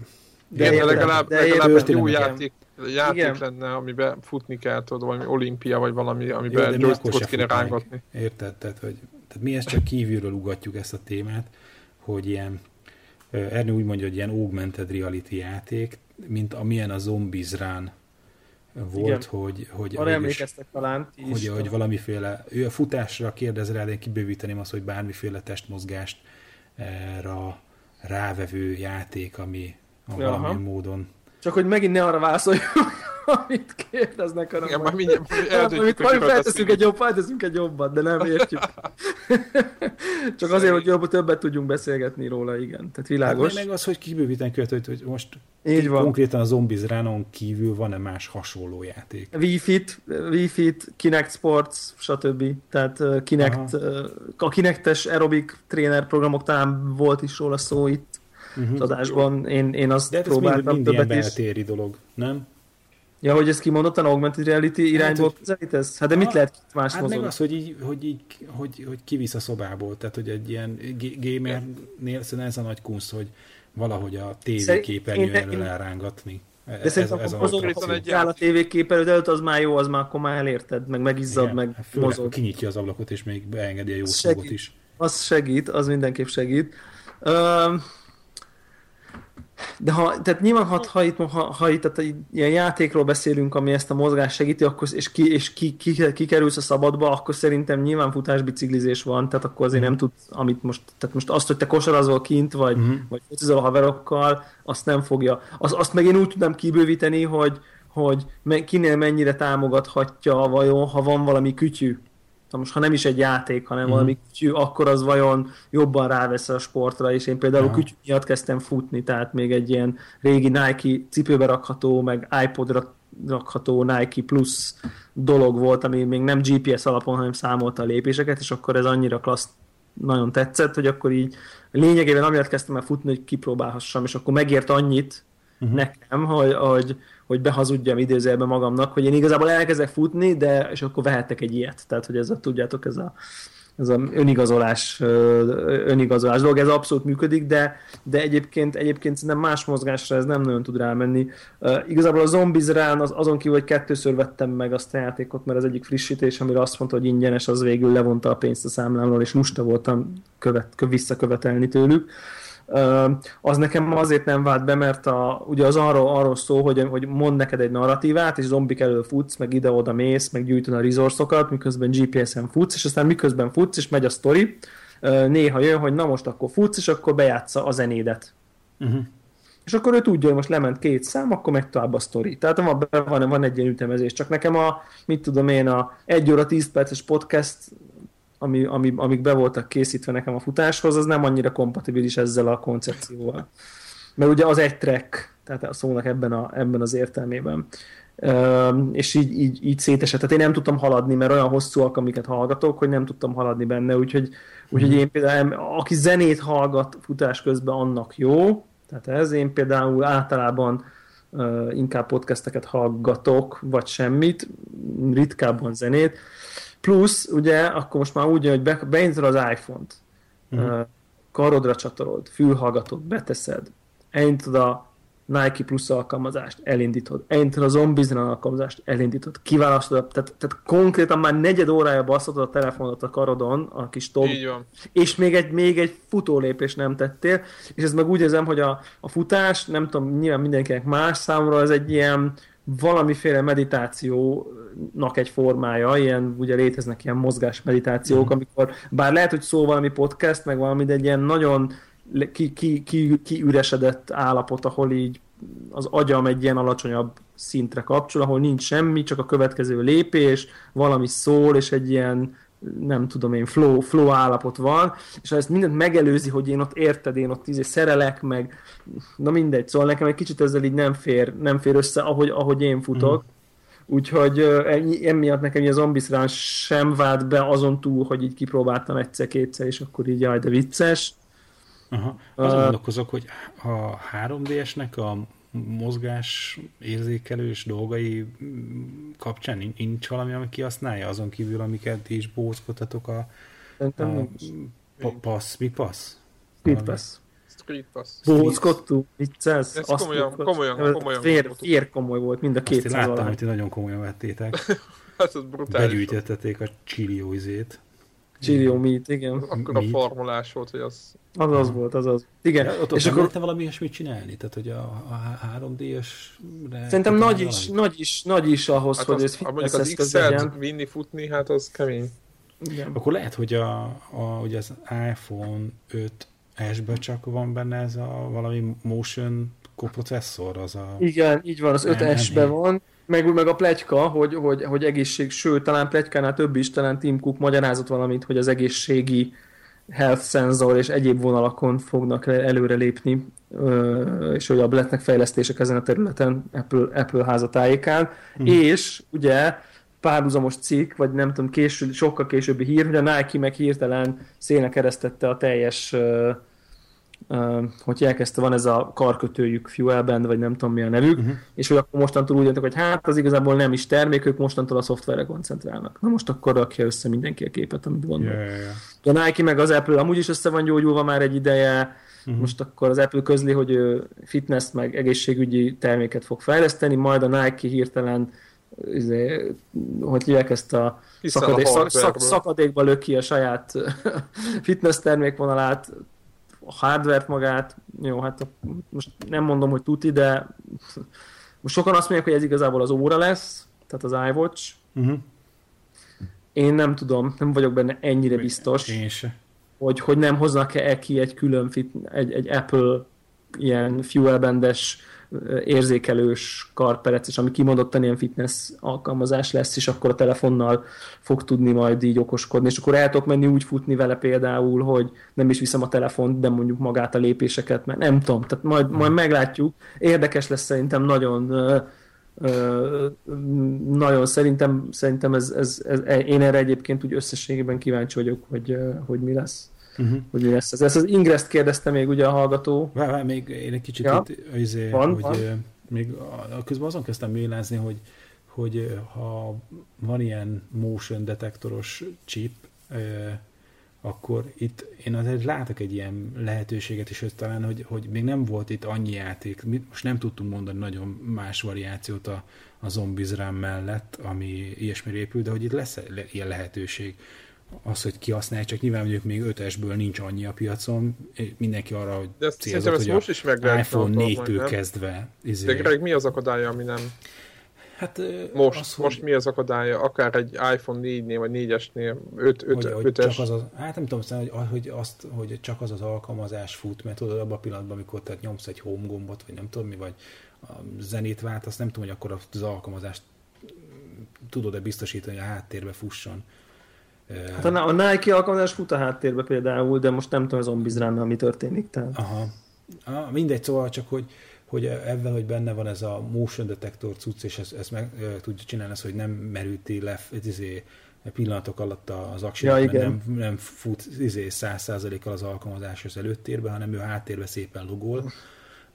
De, de legalább, de legalább egy jó játék, játék Igen. lenne, amiben futni kell, tudod, valami olimpia, vagy valami, amiben joystickot kéne rángatni. Érted? Tehát, hogy, tehát mi ezt csak kívülről ugatjuk ezt a témát, hogy ilyen Ernő úgy mondja, hogy ilyen augmented reality játék, mint amilyen a Zombies Run volt, Igen. hogy, hogy, Arra emlékeztek talán hogy, hogy valamiféle, ő a futásra kérdez rá, de én kibővíteném azt, hogy bármiféle testmozgást rá, rávevő játék, ami valamilyen módon csak hogy megint ne arra válaszoljuk, amit kérdeznek, hanem Igen, majd mindjárt eldöntjük, hogy majd felteszünk egy, jobb, felteszünk egy jobbat, de nem értjük. <laughs> Csak azért, hogy jobb, többet tudjunk beszélgetni róla, igen. Tehát világos. Hát meg az, hogy kibővíten költ, hogy, hogy most Így van. konkrétan a Zombies Run-on kívül van-e más hasonló játék? Wii Fit, Wii Fit, Kinect Sports, stb. Tehát Kinect, uh, a Kinectes aerobic trainer programok talán volt is róla szó itt uh-huh. adásban. Én, én azt De hát próbáltam mind, mind többet is. dolog, nem? Ja, hogy ez kimondottan augmented reality irányból hát, közelítesz? Hát de mit lehet itt más hát mozog? meg az, hogy, így, hogy, így, hogy, hogy kivisz a szobából, tehát hogy egy ilyen gamernél szerintem ez a nagy kunsz, hogy valahogy a tévéképernyő elől elrángatni. De ez, szerintem ez, ez azon, egy áll a tévéképernyőd előtt, az már jó, az már akkor már elérted, meg megizzad, Igen, meg hát mozog. kinyitja az ablakot, és még beengedi a jó szót is. Az segít, az mindenképp segít. Uh, de ha, tehát nyilván, ha, ha itt, ha, ha itt tehát ilyen játékról beszélünk, ami ezt a mozgást segíti, akkor, és, ki, és ki, ki, ki, kerülsz a szabadba, akkor szerintem nyilván futásbiciklizés van, tehát akkor azért nem tudsz, amit most, tehát most azt, hogy te kosarazol kint, vagy, uh-huh. vagy focizol a haverokkal, azt nem fogja. Az, azt meg én úgy tudnám kibővíteni, hogy, hogy kinél mennyire támogathatja vajon, ha van valami kütyű na most ha nem is egy játék, hanem mm. valami kütyű, akkor az vajon jobban rávesz a sportra, és én például ja. kütyű miatt kezdtem futni, tehát még egy ilyen régi Nike cipőbe rakható, meg iPodra rakható Nike Plus dolog volt, ami még nem GPS alapon, hanem számolta a lépéseket, és akkor ez annyira klassz, nagyon tetszett, hogy akkor így lényegében amiatt kezdtem el futni, hogy kipróbálhassam, és akkor megért annyit uh-huh. nekem, hogy, hogy, hogy behazudjam idézőjelben magamnak, hogy én igazából elkezdek futni, de és akkor vehettek egy ilyet. Tehát, hogy ez a, tudjátok, ez a, ez a önigazolás, önigazolás dolog, ez abszolút működik, de, de egyébként, egyébként szerintem más mozgásra ez nem nagyon tud rámenni. Uh, igazából a Zombies Run, az, azon kívül, hogy kettőször vettem meg azt a játékot, mert az egyik frissítés, amire azt mondta, hogy ingyenes, az végül levonta a pénzt a számlámról, és musta voltam követ, visszakövetelni tőlük. Az nekem azért nem vált be, mert a, ugye az arról, arról szól, hogy, hogy mond neked egy narratívát, és zombik elől futsz, meg ide-oda mész, meg gyűjtöd a resourcokat, miközben GPS-en futsz, és aztán miközben futsz, és megy a story, néha jön, hogy na most akkor futsz, és akkor bejátsza a zenédet. Uh-huh. És akkor ő tudja, hogy most lement két szám, akkor meg tovább a sztori. Tehát van, van, van egy ilyen ütemezés. Csak nekem a, mit tudom én, a egy óra 10 perces podcast, ami, ami, amik be voltak készítve nekem a futáshoz, az nem annyira kompatibilis ezzel a koncepcióval. Mert ugye az egy track, tehát a szónak ebben, a, ebben az értelmében. Uh, és így, így, így szétesett. Tehát én nem tudtam haladni, mert olyan hosszúak, amiket hallgatok, hogy nem tudtam haladni benne, úgyhogy, úgyhogy én például, aki zenét hallgat futás közben, annak jó, tehát ez én például általában uh, inkább podcasteket hallgatok, vagy semmit, ritkábban zenét. Plusz, ugye, akkor most már úgy, hogy be, beindítod az iPhone-t, uh-huh. uh, karodra csatolod, fülhallgatót beteszed, elindítod a Nike Plus alkalmazást, elindítod. Elindítod a Zombizran alkalmazást, elindítod. Kiválasztod, tehát, tehát konkrétan már negyed órája basszatod a telefonot a karodon, a kis tog, és még egy, még egy futólépés nem tettél, és ez meg úgy érzem, hogy a, a futás, nem tudom, nyilván mindenkinek más számra, ez egy ilyen valamiféle meditációnak egy formája, ilyen, ugye léteznek ilyen mozgás meditációk, mm. amikor, bár lehet, hogy szó valami podcast, meg valami, de egy ilyen nagyon ki, ki, ki, kiüresedett állapot, ahol így az agyam egy ilyen alacsonyabb szintre kapcsol, ahol nincs semmi, csak a következő lépés, valami szól, és egy ilyen nem tudom én, flow, flow állapot van, és ezt mindent megelőzi, hogy én ott érted, én ott izé szerelek, meg na mindegy, szóval nekem egy kicsit ezzel így nem fér, nem fér össze, ahogy, ahogy én futok. Mm. Úgyhogy emiatt nekem a Zombisrán sem vált be azon túl, hogy így kipróbáltam egyszer-kétszer, és akkor így jaj, de vicces. Aha. Azon uh, gondolkozok, hogy a 3DS-nek a mozgás érzékelős dolgai kapcsán nincs valami, ami kihasználja, azon kívül, amiket is bózkodhatok a, a pa, passz, mi passz? Speed pass. Street pass. Bózkodtunk, viccelsz? Ez komolyan, komolyan, komolyan. Vér, vér komoly volt, mind a két Azt láttam, hogy ti nagyon komolyan vettétek. <laughs> hát ez brutális. Begyűjtöttétek a csilió izét. Cheerio Meat, igen. Akkor a formulás volt, hogy az... Az az volt, az az. Igen. Ja, ott és akkor lehetne valami ilyesmit csinálni? Tehát, hogy a, a 3D-es... Szerintem nagy is, nagy is, nagy is ahhoz, hát hogy az, ez fitness az x vinni, futni, hát az kemény. Igen. Akkor lehet, hogy a, a, hogy az iPhone 5 S-be csak van benne ez a valami motion koprocesszor, az a... Igen, így van, az 5S-be van, meg, meg a pletyka, hogy, hogy, hogy egészség, sőt, talán pletykánál több is, talán Tim Cook magyarázott valamit, hogy az egészségi health sensor és egyéb vonalakon fognak előre lépni, és hogy a lettnek fejlesztések ezen a területen Apple, Apple házatájékán, mm. és ugye párhuzamos cikk, vagy nem tudom, késő, sokkal későbbi hír, hogy a Nike meg hirtelen széne keresztette a teljes hogy elkezdte, van ez a karkötőjük Fuel Band, vagy nem tudom mi a nevük, uh-huh. és hogy akkor mostantól úgy jöttek, hogy hát az igazából nem is termék, ők mostantól a szoftverre koncentrálnak. Na most akkor rakja össze mindenki a képet, amit gondol. Yeah, yeah, yeah. A Nike meg az Apple amúgy is össze van gyógyulva már egy ideje, uh-huh. most akkor az Apple közli, hogy fitness meg egészségügyi terméket fog fejleszteni, majd a Nike hirtelen izé, hogy hívják ezt a, szakadék, a szak, szakadékba löki a saját <laughs> fitness termékvonalát, a hardware magát, jó, hát a, most nem mondom, hogy tuti, de most sokan azt mondják, hogy ez igazából az óra lesz, tehát az iWatch. Uh-huh. Én nem tudom, nem vagyok benne ennyire biztos, Én se. Hogy, hogy nem hoznak -e ki egy külön fit, egy, egy Apple ilyen fuel bandes érzékelős karperec, és ami kimondottan ilyen fitness alkalmazás lesz, és akkor a telefonnal fog tudni majd így okoskodni, és akkor el tudok menni úgy futni vele például, hogy nem is viszem a telefont, de mondjuk magát a lépéseket, mert nem tudom, tehát majd, majd meglátjuk. Érdekes lesz szerintem nagyon nagyon szerintem, szerintem ez, ez, ez, én erre egyébként úgy összességében kíváncsi vagyok, hogy, hogy mi lesz uh-huh. hogy mi lesz ez. Ezt az Ingrest kérdezte még ugye a hallgató. Vár, vár, még én egy kicsit ja. itt, azért, van, hogy van. még a, közben azon kezdtem mélázni, hogy, hogy ha van ilyen motion detektoros chip, akkor itt én azért látok egy ilyen lehetőséget is, hogy talán, hogy, hogy még nem volt itt annyi játék, most nem tudtunk mondani nagyon más variációt a, a Zombies Run mellett, ami ilyesmire épül, de hogy itt lesz ilyen lehetőség, az, hogy kihasználják, csak nyilván mondjuk még 5-esből nincs annyi a piacon, mindenki arra, hogy De ezt célzott, hogy most is iPhone csinálni, 4-től nem? kezdve. Izé, De Greg, mi az akadálya, ami nem? hát Most, az, hogy- most mi az akadálya? Akár egy iPhone 4-nél, vagy 4-esnél, 5, 5, hogy, hogy 5-es. csak az, az, hát nem tudom, szóval, hogy, hogy, azt, hogy csak az az alkalmazás fut, mert tudod, abban a pillanatban, amikor te nyomsz egy home gombot, vagy nem tudom mi, vagy a zenét vált, azt nem tudom, hogy akkor az alkalmazást tudod-e biztosítani, hogy a háttérbe fusson. Hát a, Nike alkalmazás fut a háttérbe például, de most nem tudom az Ombizránnal mi történik. Tehát. Aha. Ah, mindegy, szóval csak, hogy, hogy ebben, hogy benne van ez a motion detector cucc, és ezt, ezt meg e, tudja csinálni, az, hogy nem merülti le izé, pillanatok alatt az aksi, Ja, ja, igen. nem, nem fut izé, 100%-kal az alkalmazás az előttérbe, hanem ő háttérbe szépen logol.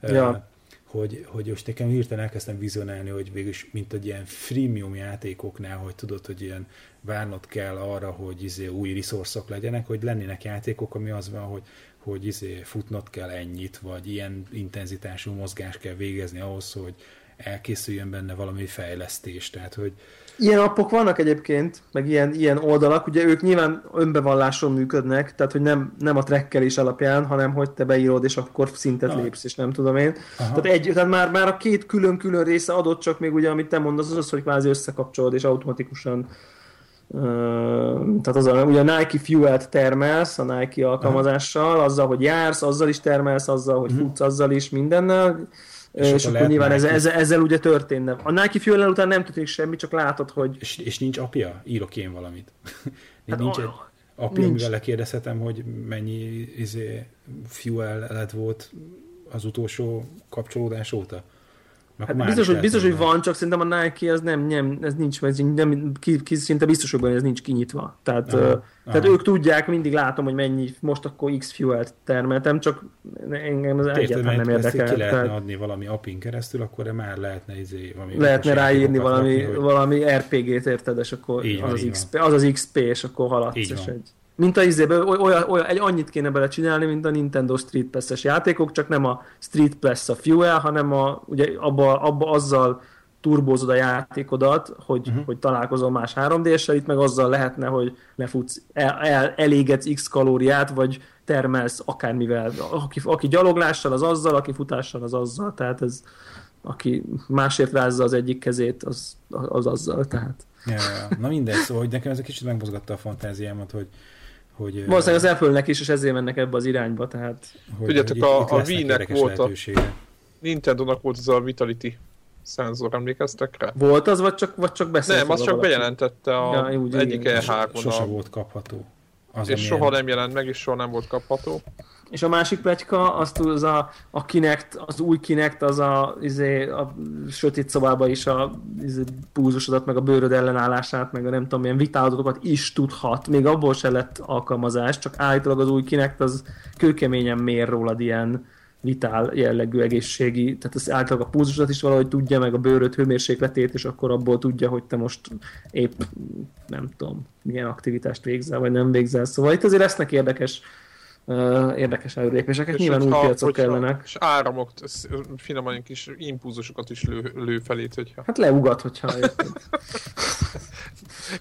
Ja. Hogy, hogy most nekem hirtelen elkezdtem vizionálni, hogy végülis, mint egy ilyen freemium játékoknál, hogy tudod, hogy ilyen várnod kell arra, hogy izé új resource legyenek, hogy lennének játékok, ami az van, hogy, hogy izé futnod kell ennyit, vagy ilyen intenzitású mozgást kell végezni ahhoz, hogy elkészüljön benne valami fejlesztés. Tehát, hogy Ilyen appok vannak egyébként, meg ilyen, ilyen oldalak, ugye ők nyilván önbevalláson működnek, tehát hogy nem, nem a trekkelés alapján, hanem hogy te beírod, és akkor szintet Ah. lépsz, és nem tudom én. Aha. Tehát, egy, tehát már, már a két külön-külön része adott, csak még ugye, amit te mondasz, az az, hogy kvázi összekapcsolod, és automatikusan Uh, tehát az a, ugye a Nike Fuel-t termelsz a Nike alkalmazással, azzal, hogy jársz, azzal is termelsz, azzal, hogy futsz, azzal is, mindennel, És és, akkor nyilván Nike- ezzel, ezzel ugye történne. A Nike Fuel után nem történik semmi, csak látod, hogy és, és nincs apja? Írok én valamit. Hát nincs a- egy apja, nincs. amivel lekérdezhetem, hogy mennyi izé, fuel lett volt az utolsó kapcsolódás óta? Hát biztos, hogy, biztos, hogy van, csak szerintem a Nike az nem, nem ez nincs, ez nem, ki, ki, szinte biztos, hogy ez nincs kinyitva. Tehát, Aha, aha, tehát ők tudják, mindig látom, hogy mennyi, most akkor X fuel termeltem, csak engem az Érted, egyáltalán nem érdekel. ki lehetne Tehát adni valami apin keresztül, akkor már lehetne izé, valami lehetne ráírni valami, rakni, hogy valami RPG-t, érted, és akkor Így van, az, az, XP, az az XP, és akkor haladsz. Így És van. egy, mint a izébe, oly- olyan, olyan, egy annyit kéne bele csinálni, mint a Nintendo Street Pass-es játékok, csak nem a Street Pass a Fuel, hanem a, ugye abba, abba azzal turbózod a játékodat, hogy, uh-huh. hogy találkozol más 3D-essel, itt meg azzal lehetne, hogy lefutsz, el, el, elégetsz x kalóriát, vagy termelsz akármivel. Aki, aki gyaloglással, az azzal, aki futással, az azzal. Tehát ez, aki másért rázza az egyik kezét, az, az azzal. Tehát. Ja, ja. Na mindegy, szóval hogy nekem ez egy kicsit megmozgatta a fantáziámat, hogy hogy, Valószínűleg az Apple-nek is, és ezért mennek ebbe az irányba. Tehát hogy, Tudjátok, hogy a- itt, a Wii-nek volt a-. Nintendo-nak volt ez a Vitality szenzor, emlékeztek rá? volt az, vagy csak, vagy csak beszélt Nem, azt róla csak valaki? bejelentette a Ja, úgy, egyik igen. E3-on, Sose volt kapható. Az, és soha nem jelent meg, és soha nem volt kapható. És a másik pletyka, azt az a, a Kinect, az új Kinect, az a, izé, a sötét szobába is a izé, púzusodat, meg a bőröd ellenállását, meg a nem tudom milyen vitálatokat is tudhat. Még abból se lett alkalmazás, csak állítólag az új Kinect az kőkeményen mér rólad ilyen vitál jellegű egészségi, tehát az általában a púzusodat is valahogy tudja, meg a bőröd hőmérsékletét, és akkor abból tudja, hogy te most épp nem tudom, milyen aktivitást végzel, vagy nem végzel. Szóval itt azért lesznek érdekes érdekes előrépéseket, És nyilván új hogyha- piacok kellenek. És áramok, finoman kis impulzusokat is lő, lő felét, hogyha Hát leugat, hogyha <laughs>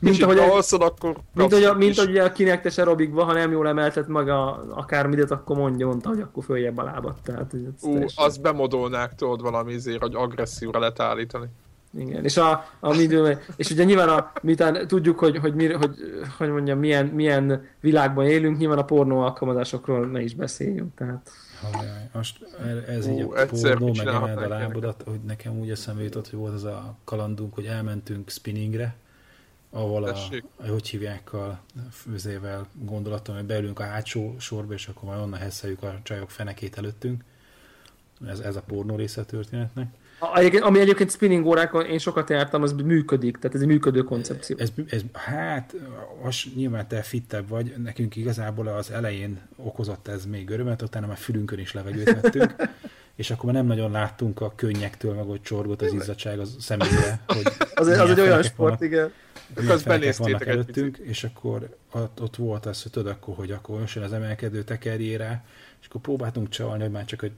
mint ahogy, a, alszod, akkor mint, hogy, a, mint kis- hogy ugye a kinektes aerobikba, ha nem jól emeltet maga akármit, akkor mondja, mondta, hogy akkor följebb a lábat. Tehát, Ú, teljesen- azt bemodolnák, tudod, valami izért, hogy agresszívra lehet állítani. Igen, és, a, a midő, és ugye nyilván a, miután tudjuk, hogy, hogy, mi, hogy, hogy mondjam, milyen, milyen világban élünk, nyilván a pornó alkalmazásokról ne is beszéljünk. Tehát Hajjaj, most ez Ú, így a pornó, meg emeld a lábodat, hogy nekem úgy eszembe jutott, hogy volt az a kalandunk, hogy elmentünk spinningre, ahol a, a hogy hívják a főzével gondolatom, hogy beülünk a hátsó sorba, és akkor majd onnan hesszeljük a csajok fenekét előttünk. Ez, ez a pornó része a történetnek. Egyébként- ami egyébként spinning órákon én sokat jártam, az működik, tehát ez egy működő koncepció. Ez, ez, hát, az nyilván te fittebb vagy, nekünk igazából az elején okozott ez még örömet, utána már fülünkön is levegőt vettünk, <laughs> és akkor már nem nagyon láttunk a könnyektől, meg hogy csorgott az izzadság az szemünkre, hogy Az, az egy olyan sport, vannak, igen. azt benéztétek egy előttünk, és akkor ott, ott volt az, hogy tudod, akkor, hogy akkor jön az emelkedő tekerjére, és akkor próbáltunk csalni, hogy már csak egy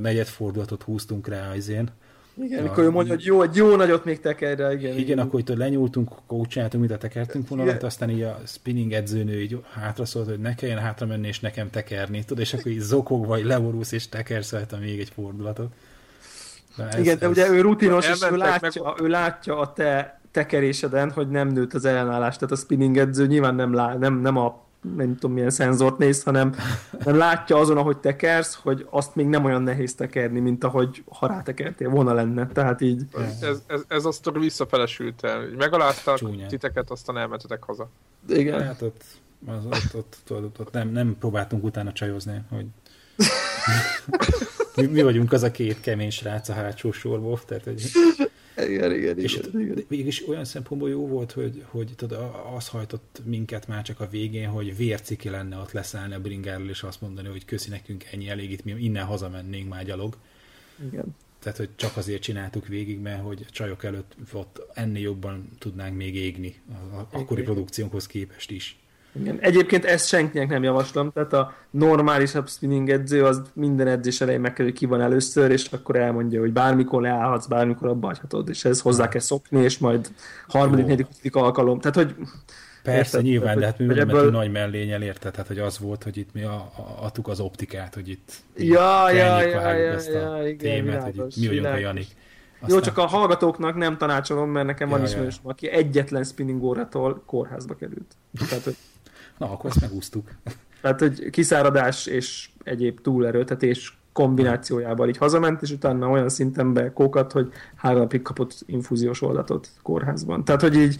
negyed fordulatot húztunk rá az én, Igen, amikor ő mondja, hogy jó, egy jó nagyot még tekerre, igen. Igen, igen. akkor itt lenyúltunk, kócsáltunk, mint a tekertünk vonalat, aztán így a spinning edzőnő így hátra szólt, hogy ne kelljen hátra menni és nekem tekerni, tudod, és akkor így zokog vagy leborulsz és tekersz rajta még egy fordulatot. De ez, igen, de ez... ugye ő rutinos, és ő látja, meg... ő látja a te tekeréseden, hogy nem nőtt az ellenállás, tehát a spinning edző nyilván nem, lá, nem, nem a nem tudom milyen szenzort néz, hanem nem látja azon, ahogy tekersz, hogy azt még nem olyan nehéz tekerni, mint ahogy ha rátekertél volna lenne. Tehát így... Ez, ez, ez azt visszafelesült el. Megaláztak Csúnya. titeket, aztán elmentetek haza. Igen. Hát ott, az, ott, ott, ott, ott, ott nem, nem próbáltunk utána csajozni, hogy <laughs> mi, mi, vagyunk az a két kemény srác a hátsó sorból, tehát hogy igen, igen, és igen, igen. Mégis olyan szempontból jó volt, hogy, hogy tudod, az hajtott minket már csak a végén, hogy vérciki lenne ott leszállni a bringáról, és azt mondani, hogy köszi nekünk ennyi elég, itt mi innen hazamennénk már gyalog. Igen. Tehát, hogy csak azért csináltuk végig, mert hogy a csajok előtt ott ennél jobban tudnánk még égni az akkori produkciónkhoz képest is. Igen. Egyébként ezt senkinek nem javaslom, tehát a normálisabb spinning edző az minden edzés elején meg kell, hogy ki van először, és akkor elmondja, hogy bármikor leállhatsz, bármikor abba hagyhatod, és ez hozzá kell szokni, és majd harmadik, negyedik alkalom. Tehát, hogy Persze, érted, nyilván, de hát mi ebből... nagy mellényel érted, tehát, hogy az volt, hogy itt mi a, a, adtuk az optikát, hogy itt ja, ja, ja, ja, ezt a ja, igen, témát, világos, hogy itt mi vagyunk a Janik. Aztán... Jó, csak a hallgatóknak nem tanácsolom, mert nekem ja, van ismerősöm, ja. aki egyetlen spinning órától kórházba került. Tehát, hogy Na, akkor ezt megúsztuk. Tehát, hogy kiszáradás és egyéb túlerőtetés kombinációjával így hazament, és utána olyan szinten bekókat, hogy három napig kapott infúziós oldatot kórházban. Tehát, hogy így,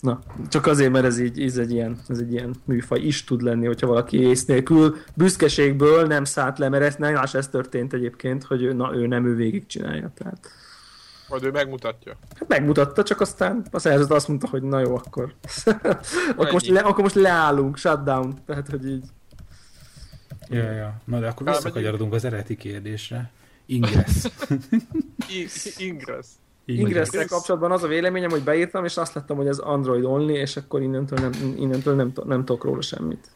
na, csak azért, mert ez így, ez egy ilyen, ez egy ilyen műfaj is tud lenni, hogyha valaki ész nélkül büszkeségből nem szállt le, mert ez, nem, ez történt egyébként, hogy ő, na, ő nem ő végigcsinálja. Tehát. Majd ő megmutatja. Hát megmutatta, csak aztán a szerződő azt mondta, hogy na jó, akkor, <laughs> akkor, most, le, akkor most leállunk, shutdown. Tehát, hogy így. Ja, ja. Na de akkor visszakanyarodunk az eredeti kérdésre. Ingress. <laughs> Ingress. ingress kapcsolatban az a véleményem, hogy beírtam, és azt láttam, hogy ez Android only, és akkor innentől nem, innentől nem, nem tudok róla semmit.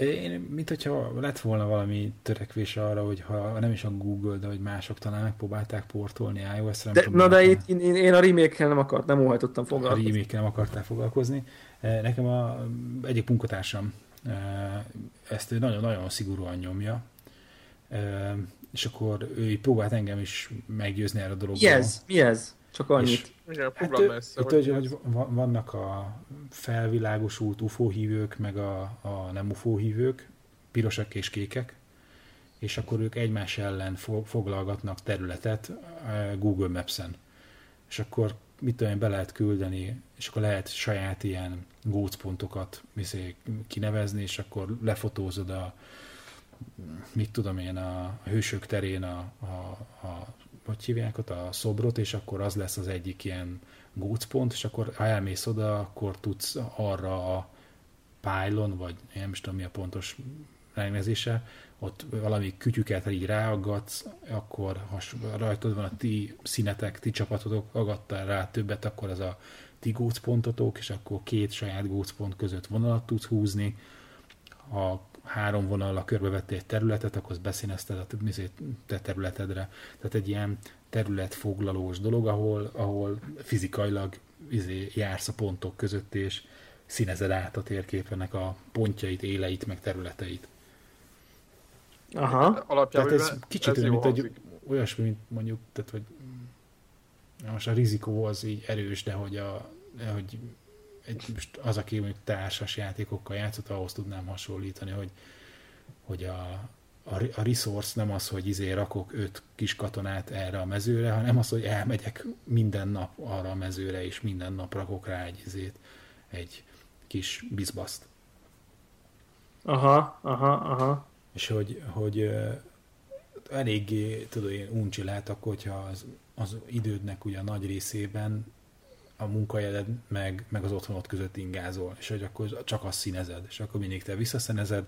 Én, mint hogyha lett volna valami törekvés arra, hogy ha nem is a Google, de hogy mások talán megpróbálták portolni iOS-re. De, na de itt, én, én a remake nem akart, nem óhajtottam foglalkozni. A remake nem akartál foglalkozni. Eh, nekem a, egyik munkatársam eh, ezt nagyon-nagyon szigorúan nyomja, eh, és akkor ő próbált engem is meggyőzni erre a dologról. Mi ez? Mi ez? Csak annyit. És, Igen, hát, messze, itt, hogy, hogy vannak a felvilágosult UFO hívők, meg a, a nem UFO hívők, pirosak és kékek, és akkor ők egymás ellen foglalgatnak területet Google Maps-en. És akkor mit tudom én, be lehet küldeni, és akkor lehet saját ilyen gócpontokat kinevezni, és akkor lefotózod a mit tudom én, a hősök terén a, a, a hogy hívják ott, a szobrot, és akkor az lesz az egyik ilyen gócpont, és akkor ha elmész oda, akkor tudsz arra a pylon, vagy nem is tudom mi a pontos megnevezése, ott valami kütyüket így ráaggatsz, akkor ha rajtad van a ti színetek, ti csapatotok, agadtál rá többet, akkor az a ti gócpontotok, és akkor két saját gócpont között vonalat tudsz húzni. Ha három vonallal körbevettél egy területet, akkor azt beszínezted a te területedre. Tehát egy ilyen területfoglalós dolog, ahol, ahol fizikailag izé, jársz a pontok között, és színezed át a térképenek a pontjait, éleit, meg területeit. Aha. Alapjában tehát ez kicsit ez olyan, mint egy olyasmi, mint mondjuk, tehát, hogy most a rizikó az így erős, de hogy, a, de hogy egy, most az, aki mondjuk társas játékokkal játszott, ahhoz tudnám hasonlítani, hogy, hogy a, a, a resource nem az, hogy izé rakok öt kis katonát erre a mezőre, hanem az, hogy elmegyek minden nap arra a mezőre, és minden nap rakok rá egy izét, egy kis bizbaszt. Aha, aha, aha. És hogy, hogy eléggé, tudod, én uncsi lehet akkor, hogyha az, az idődnek ugye a nagy részében a munkahelyed meg, meg az otthonod között ingázol, és hogy akkor csak azt színezed, és akkor mindig te visszaszínezed,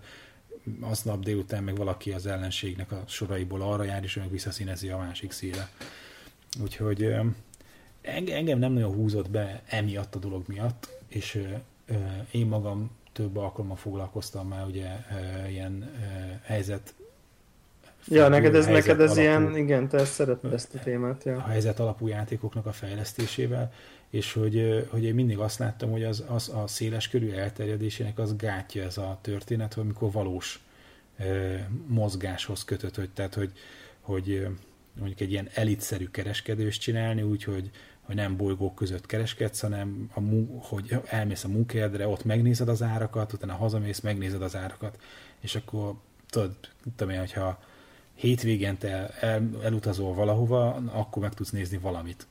aznap délután meg valaki az ellenségnek a soraiból arra jár, és meg visszaszínezi a másik szíre. Úgyhogy engem nem nagyon húzott be emiatt a dolog miatt, és én magam több alkalommal foglalkoztam már ugye ilyen helyzet Ja, neked ez, neked ez alapú- ilyen, igen, te ezt szereted ezt a témát, a ja. helyzet alapú játékoknak a fejlesztésével, és hogy, hogy én mindig azt láttam, hogy az, az a széles körű elterjedésének az gátja ez a történet, hogy amikor valós mozgáshoz kötött, hogy, tehát hogy, hogy mondjuk egy ilyen elitszerű kereskedős csinálni, úgyhogy hogy nem bolygók között kereskedsz, hanem a, hogy elmész a munkahelyedre, ott megnézed az árakat, utána hazamész, megnézed az árakat, és akkor tudod, tudom én, hogyha hétvégente el, elutazol valahova, akkor meg tudsz nézni valamit.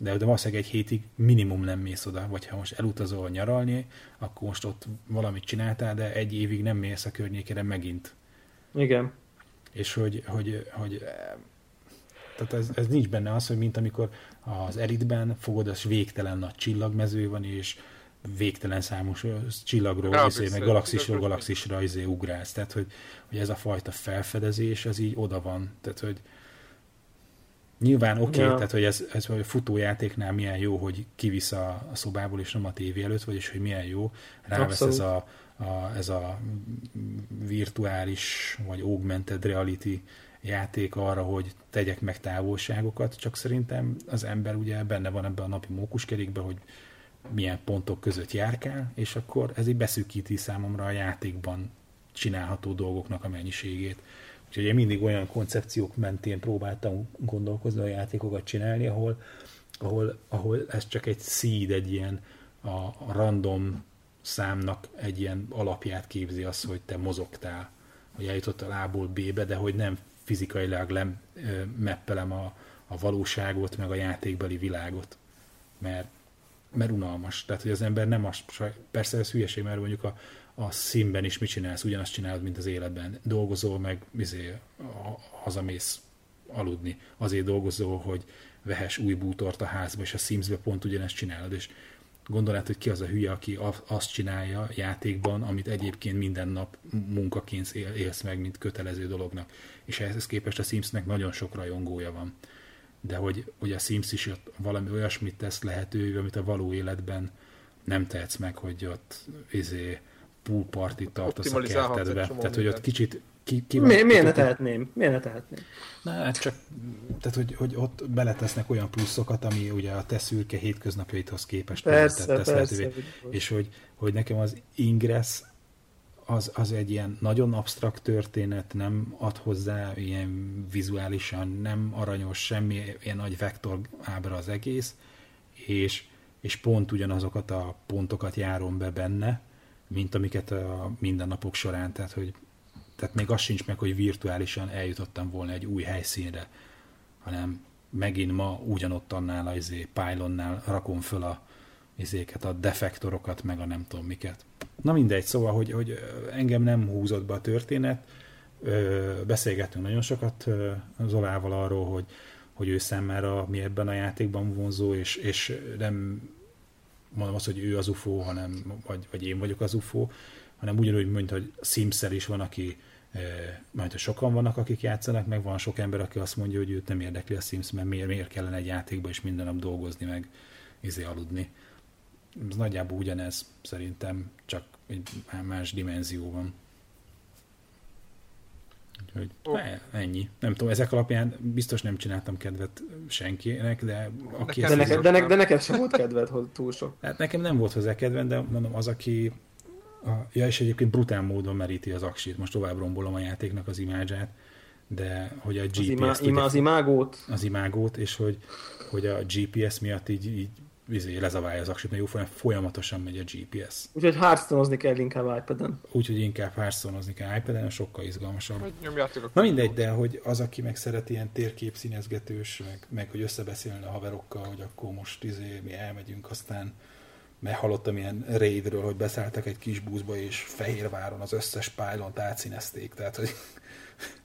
De, de valószínűleg egy hétig minimum nem mész oda, vagy ha most elutazol nyaralni, akkor most ott valamit csináltál, de egy évig nem mész a környékére megint. Igen. És hogy, hogy, hogy eh, tehát ez, ez nincs benne az, hogy mint amikor az elitben fogod, az végtelen nagy csillagmező van, és végtelen számos ö, csillagról, Ja, izé, meg galaxisról galaxisra izé, ugrálsz. Tehát, hogy, hogy ez a fajta felfedezés, az így oda van. Tehát, hogy nyilván oké, okay, Ja. tehát, hogy ez, ez a futójátéknál milyen jó, hogy kivisz a, a szobából, és nem a tévé előtt, vagyis hogy milyen jó, rávesz Abszolút. ez a, a, ez a virtuális, vagy augmented reality játék arra, hogy tegyek meg távolságokat, csak szerintem az ember ugye benne van ebben a napi mókuskerékben, hogy milyen pontok között járkál, és akkor ez így beszűkíti számomra a játékban csinálható dolgoknak a mennyiségét. Úgyhogy én mindig olyan koncepciók mentén próbáltam gondolkozni a játékokat csinálni, ahol, ahol, ahol ez csak egy seed, egy ilyen a, a random számnak egy ilyen alapját képzi az, hogy te mozogtál, hogy eljutottál A-ból B-be, de hogy nem fizikailag lem, ö, meppelem a, a valóságot, meg a játékbeli világot. Mert, mert unalmas. Tehát, hogy az ember nem azt, persze ez hülyeség, mert mondjuk a, a színben is mit csinálsz, ugyanazt csinálod, mint az életben. Dolgozol, meg izé, ha- hazamész aludni. Azért dolgozol, hogy vehess új bútort a házba, és a Simsbe pont ugyanezt csinálod, és gondolod, hogy ki az a hülye, aki azt csinálja játékban, amit egyébként minden nap munkaként él- élsz meg, mint kötelező dolognak. És ehhez képest a Simsnek nagyon sok rajongója van. De hogy, hogy a Sims is ott valami olyasmit tesz lehetővé, amit a való életben nem tehetsz meg, hogy ott izé, pool party tartasz a kertedbe. Tehát, hogy ott kicsit ki, ki Mi, miért ne tehetném? Miért ne tehetném? Na, hát csak, tehát, hogy, hogy ott beletesznek olyan pluszokat, ami ugye a te szürke hétköznapjaidhoz képest Persze, tesz persze. lehetővé. És hogy, hogy nekem az Ingress az, az egy ilyen nagyon absztrakt történet, nem ad hozzá ilyen vizuálisan, nem aranyos, semmi ilyen nagy vektor ábra az egész, és, és pont ugyanazokat a pontokat járom be benne, mint amiket a mindennapok során, tehát hogy tehát még az sincs meg, hogy virtuálisan eljutottam volna egy új helyszínre, hanem megint ma ugyanott annál a izé, pylonnál rakom föl a izéket, a defektorokat, meg a nem tudom miket. Na mindegy, szóval, hogy, hogy engem nem húzott be a történet, Ö, beszélgettünk nagyon sokat Zolával arról, hogy, hogy ő számára mi ebben a játékban vonzó, és, és nem mondom azt, hogy ő az UFO, hanem, vagy, vagy én vagyok az UFO, hanem ugyanúgy, mint hogy sims is van, aki eh, majd, hogy sokan vannak, akik játszanak, meg van sok ember, aki azt mondja, hogy őt nem érdekli a Sims, mert miért, miért kellene egy játékba és minden nap dolgozni, meg izé aludni. Ez nagyjából ugyanez, szerintem, csak egy más dimenzióban. Úgyhogy e- ennyi. Nem tudom, ezek alapján biztos nem csináltam kedvet senkinek, de aki Nekem De, ezt neked, de, ne, de neked sem volt kedved hogy túl sok. Hát nekem nem volt hozzá kedvem, de mondom, az, aki... A, ja, és egyébként brutál módon meríti az aksit. Most tovább rombolom a játéknak az imádzsát, de hogy a Az, GPS... imá, imá, az imágót. az imágót, és hogy, hogy a GPS miatt így, így izé, lezaválja az aksit, mert jó folyam- folyamatosan megy a GPS. Úgyhogy hearthstone kell inkább iPad-en. Úgyhogy inkább hearthstone kell iPad-en, sokkal izgalmasabb. Hogy nyomjátok a Na mindegy, de hogy az, aki meg szeret ilyen térkép színezgetős, meg, meg hogy összebeszélni a haverokkal, hogy akkor most izé, mi elmegyünk, aztán mert hallottam ilyen raidről, hogy beszálltak egy kis buszba, és Fehérváron az összes pálont átszínezték, tehát hogy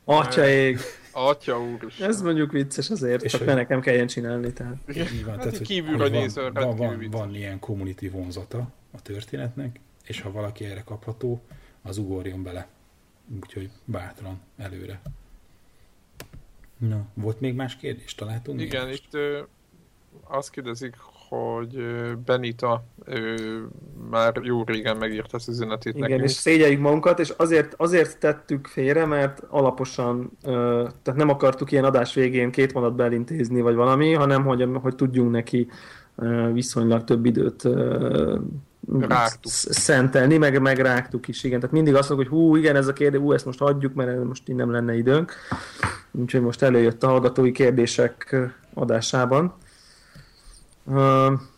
Atya ég. Atya úristen. Ez mondjuk vicces azért, És csak hogy- ne nekem kelljen csinálni. Tehát. így van. Hát tehát, kívülről hogy van, nézve van, van, ilyen community vonzata a történetnek, és ha valaki erre kapható, az ugorjon bele. Úgyhogy bátran előre. Na, volt még más kérdés? Találtunk? még Igen, itt ö, azt kérdezik, hogy Benita ő már jó régen megírt ezt az üzenetét Igen, nekünk. és szégyeljük magunkat, és azért, azért tettük félre, mert alaposan, tehát nem akartuk ilyen adás végén két mondat belintézni, vagy valami, hanem hogy, hogy tudjunk neki viszonylag több időt Rágtuk. szentelni, meg, meg rágtuk is, igen. Tehát mindig azt mondjuk, hogy hú, igen, ez a kérdés, hú, ezt most hagyjuk, mert most így nem lenne időnk. Úgyhogy most előjött a hallgatói kérdések adásában.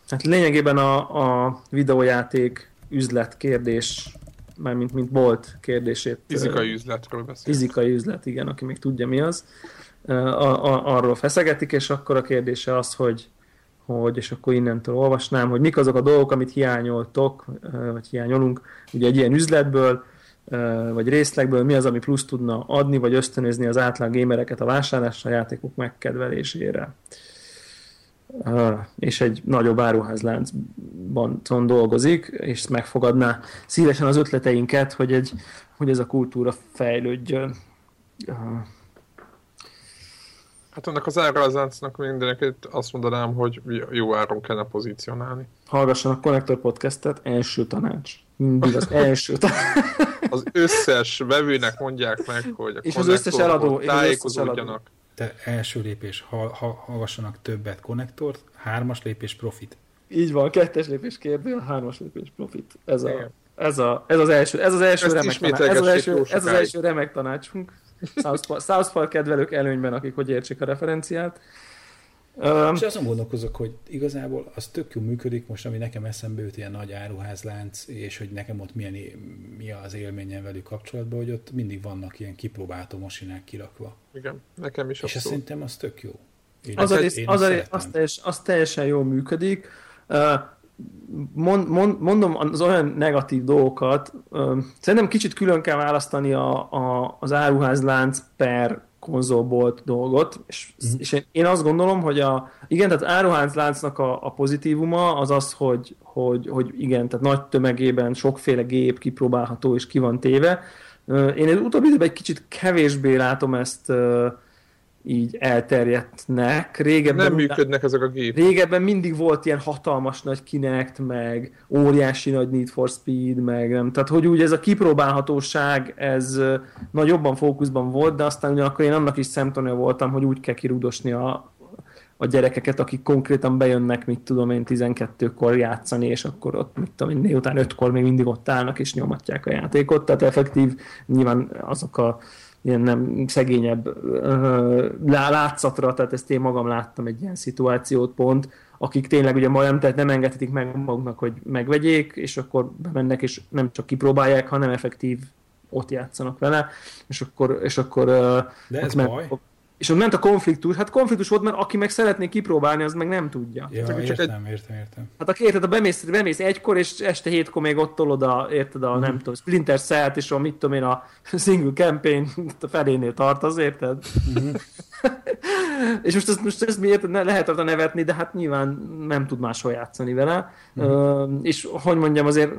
Hát lényegében a, a videójáték üzlet kérdés, mármint mint bolt kérdését. Fizikai üzletről beszél. Fizikai üzlet, igen, aki még tudja mi az. A, a, arról feszegetik, és akkor a kérdése az, hogy, hogy, és akkor innentől olvasnám, hogy mik azok a dolgok, amit hiányoltok, vagy hiányolunk, ugye egy ilyen üzletből, vagy részlegből, mi az, ami plusz tudna adni, vagy ösztönözni az átlag gamereket a vásárlásra, a játékok megkedvelésére. És egy nagyobb áruházláncban dolgozik, és megfogadná szívesen az ötleteinket, hogy, egy, hogy ez a kultúra fejlődjön. Hát ennek az árazáncnak mindeneket azt mondanám, hogy jó áron kellene pozícionálni. Hallgassanak Connector Podcastet, első tanács. Mindig az első <laughs> tanács. Az összes vevőnek mondják meg, hogy a és az összes eladó, tájékozódjanak. Te első lépés, ha, ha, hallgassanak többet konnektort, hármas lépés profit. Így van, kettes lépés kérdő, hármas lépés profit. Ez, a, ez, a, ez az első, ez az első, remek, tanács, ez az első, ez az első remek tanácsunk. South Park, South Park kedvelők előnyben, akik hogy értsék a referenciát. Um, és azon gondolkozok, hogy igazából az tök jó működik, most ami nekem eszembe jut, ilyen nagy áruházlánc, és hogy nekem ott milyen, mi az élményem velük kapcsolatban, hogy ott mindig vannak ilyen kipróbáltó masinák kirakva. Igen, nekem is És azt szerintem az tök jó. Én az, az, az, az, az, teljes, az teljesen jól működik. Mond, mond, mondom az olyan negatív dolgokat, szerintem kicsit külön kell választani a, a, az áruházlánc per konzolbolt dolgot, és, mm. és én, én azt gondolom, hogy a, igen, tehát áruházláncnak a, a pozitívuma az az, hogy, hogy, hogy igen, tehát nagy tömegében sokféle gép kipróbálható és ki van téve. Én az utóbbi időben egy kicsit kevésbé látom ezt így elterjedtnek. Régebben nem működnek ezek a gépek. Régebben mindig volt ilyen hatalmas nagy Kinect, meg óriási nagy Need for Speed, meg nem. Tehát, hogy úgy ez a kipróbálhatóság, ez nagy jobban fókuszban volt, de aztán ugyanakkor én annak is szemtanúja voltam, hogy úgy kell kirúdosni a, a gyerekeket, akik konkrétan bejönnek, mit tudom én, 12-kor játszani, és akkor ott, mit tudom én, délután 5-kor még mindig ott állnak, és nyomatják a játékot. Tehát effektív nyilván azok a ilyen nem szegényebb látszatra, tehát ezt én magam láttam egy ilyen szituációt pont, akik tényleg ugye majd tehát nem engedhetik meg maguknak, hogy megvegyék, és akkor bemennek, és nem csak kipróbálják, hanem effektív ott játszanak vele, és akkor, és akkor De ez baj. És ott ment a konfliktus, hát konfliktus volt, mert aki meg szeretné kipróbálni, az meg nem tudja. Ja, csak értem, egy... értem, értem. Hát aki érted, a bemész, bemész egykor, és este hétkor még ott tolod a, érted, a, mm. nem tudom, Splinter cell és a mit tudom én, a <laughs> single campaign a felénél az érted? Mm-hmm. <laughs> és most ezt, most ezt miért ne, lehet arra nevetni, de hát nyilván nem tud máshol játszani vele. Mm-hmm. Uh, és hogy mondjam, azért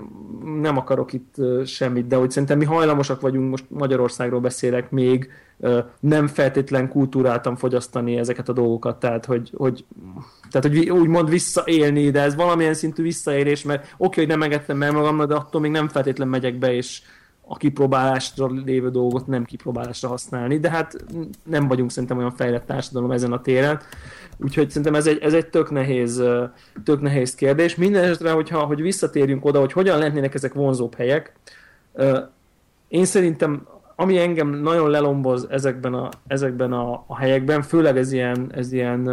nem akarok itt uh, semmit, de hogy szerintem mi hajlamosak vagyunk, most Magyarországról beszélek még, nem feltétlen kultúráltan fogyasztani ezeket a dolgokat, tehát hogy, hogy, tehát, hogy úgymond visszaélni, de ez valamilyen szintű visszaélés, mert oké, okay, hogy nem engedtem el magamnak, de attól még nem feltétlen megyek be, és a kipróbálásra lévő dolgot nem kipróbálásra használni, de hát nem vagyunk szerintem olyan fejlett társadalom ezen a téren, úgyhogy szerintem ez egy, ez egy tök, nehéz, tök nehéz kérdés. Minden esetre, hogyha hogy visszatérjünk oda, hogy hogyan lehetnének ezek vonzóbb helyek, én szerintem ami engem nagyon lelomboz ezekben a, ezekben a, a helyekben, főleg ez ilyen, ez ilyen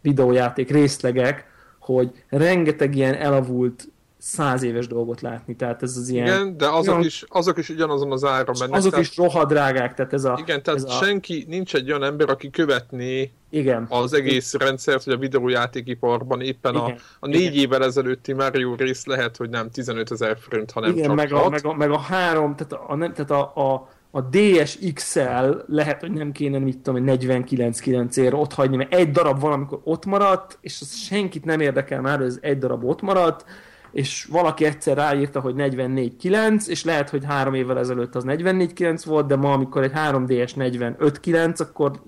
videójáték részlegek, hogy rengeteg ilyen elavult száz éves dolgot látni, tehát ez az ilyen... Igen, de azok, olyan, is, azok is ugyanazon az ára mennek. Azok tehát, is rohadrágák, tehát ez a... Igen, tehát ez a, senki, nincs egy olyan ember, aki követné igen. az egész rendszert, hogy a videójátékiparban éppen igen. a, a négy igen. évvel ezelőtti Mario rész lehet, hogy nem 15 ezer forint, hanem igen, csak meg a, meg, a, meg a három, tehát a, a, tehát a, a a DS XL lehet, hogy nem kéne, mit tudom, 49 ér ott hagyni, mert egy darab van, amikor ott maradt, és az senkit nem érdekel már, hogy ez egy darab ott maradt, és valaki egyszer ráírta, hogy 44.9, és lehet, hogy három évvel ezelőtt az 44.9 volt, de ma, amikor egy 3DS 45.9, akkor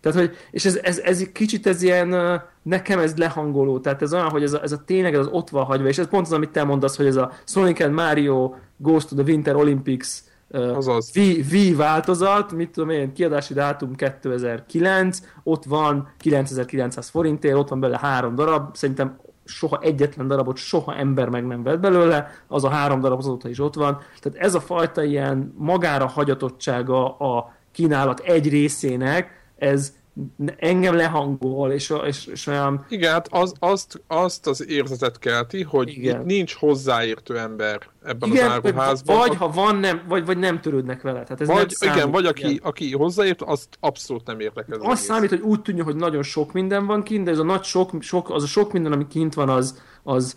Tehát, hogy, és ez, ez, ez kicsit ez ilyen, nekem ez lehangoló, tehát ez olyan, hogy ez a, ez a tényleg ez az ott van hagyva, és ez pont az, amit te mondasz, hogy ez a Sonic and Mario Goes to the Winter Olympics Azaz. V, v változat, mit tudom én, kiadási dátum 2009, ott van 9900 forintért, ott van belőle három darab, szerintem soha egyetlen darabot soha ember meg nem vett belőle, az a három darab azóta is ott van. Tehát ez a fajta ilyen magára hagyatottsága a kínálat egy részének, ez engem lehangol, és, és, és olyan... Igen, hát az, azt, azt az érzetet kelti, hogy Igen. itt nincs hozzáértő ember ebben igen, az áruházban. Vagy ha van, nem, vagy, vagy nem törődnek vele. Tehát ez vagy, nem számít, igen, vagy aki, igen. aki hozzáért, azt abszolút nem érdekel. Az, az számít, hogy úgy tűnjön, hogy nagyon sok minden van kint, de ez a nagy sok, sok, az a sok minden, ami kint van, az, az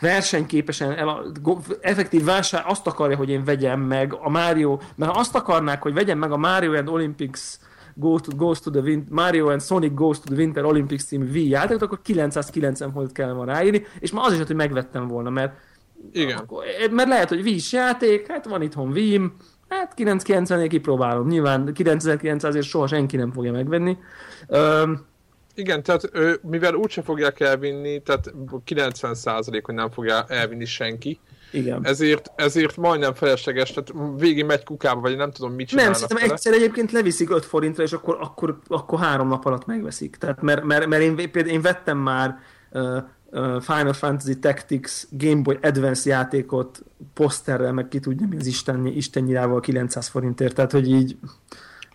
versenyképesen, el, effektív vásár azt akarja, hogy én vegyem meg a Mario, mert ha azt akarnák, hogy vegyem meg a Mario and Olympics Goes to, goes to the Winter, Mario and Sonic Goes to the Winter Olympics című Wii játékot, akkor 990 forintot kell volna ráírni, és már az is, hogy megvettem volna, mert igen. Akkor, mert lehet, hogy Wii játék, hát van itthon wii hát 990 ig kipróbálom. Nyilván 9900 ért soha senki nem fogja megvenni. Um, igen, tehát mivel úgyse fogják elvinni, tehát 90% hogy nem fogja elvinni senki, igen. Ezért, ezért majdnem felesleges, tehát végig megy kukába, vagy nem tudom mit Nem, szerintem egyszer egyébként leviszik 5 forintra, és akkor, akkor, akkor három nap alatt megveszik. Tehát mert, mert, mert én, például én vettem már uh, Final Fantasy Tactics Game Boy Advance játékot poszterrel, meg ki tudja mi az Isten, Isten nyilával 900 forintért, tehát hogy így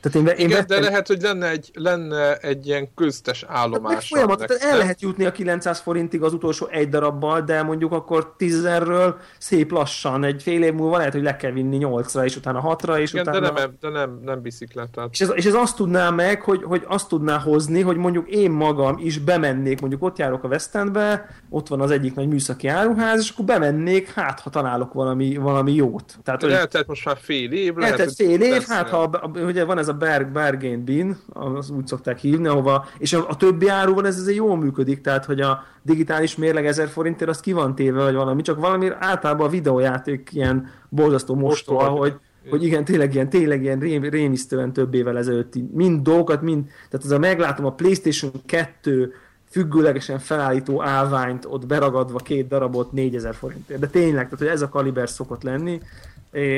tehát én, én Igen, vettem... de lehet, hogy lenne egy, lenne egy ilyen köztes állomás. Folyamat, tehát el lehet jutni a 900 forintig az utolsó egy darabbal, de mondjuk akkor 10-ről szép lassan, egy fél év múlva lehet, hogy le kell vinni 8-ra, és utána 6-ra, és Igen, utána... de nem, de nem, nem bicikletát. És ez, és ez azt tudná meg, hogy, hogy azt tudná hozni, hogy mondjuk én magam is bemennék, mondjuk ott járok a West Endbe, ott van az egyik nagy műszaki áruház, és akkor bemennék, hát ha találok valami, valami jót. Tehát, lehet, hogy... most már fél év, lehet, lehet fél év, hát ha ugye van ez a Berg, Bergén Bin, az úgy szokták hívni, ahova, és a, a többi áruban ez azért jól működik, tehát hogy a digitális mérleg 1000 forintért az ki van téve, vagy valami, csak valami általában a videójáték ilyen borzasztó mostoha, hogy, hogy igen, tényleg ilyen, tényleg ilyen rém, rémisztően több évvel ezelőtti mind dolgokat, mind, tehát ez a meglátom a Playstation 2 függőlegesen felállító állványt ott beragadva két darabot 4000 forintért. De tényleg, tehát hogy ez a kaliber szokott lenni,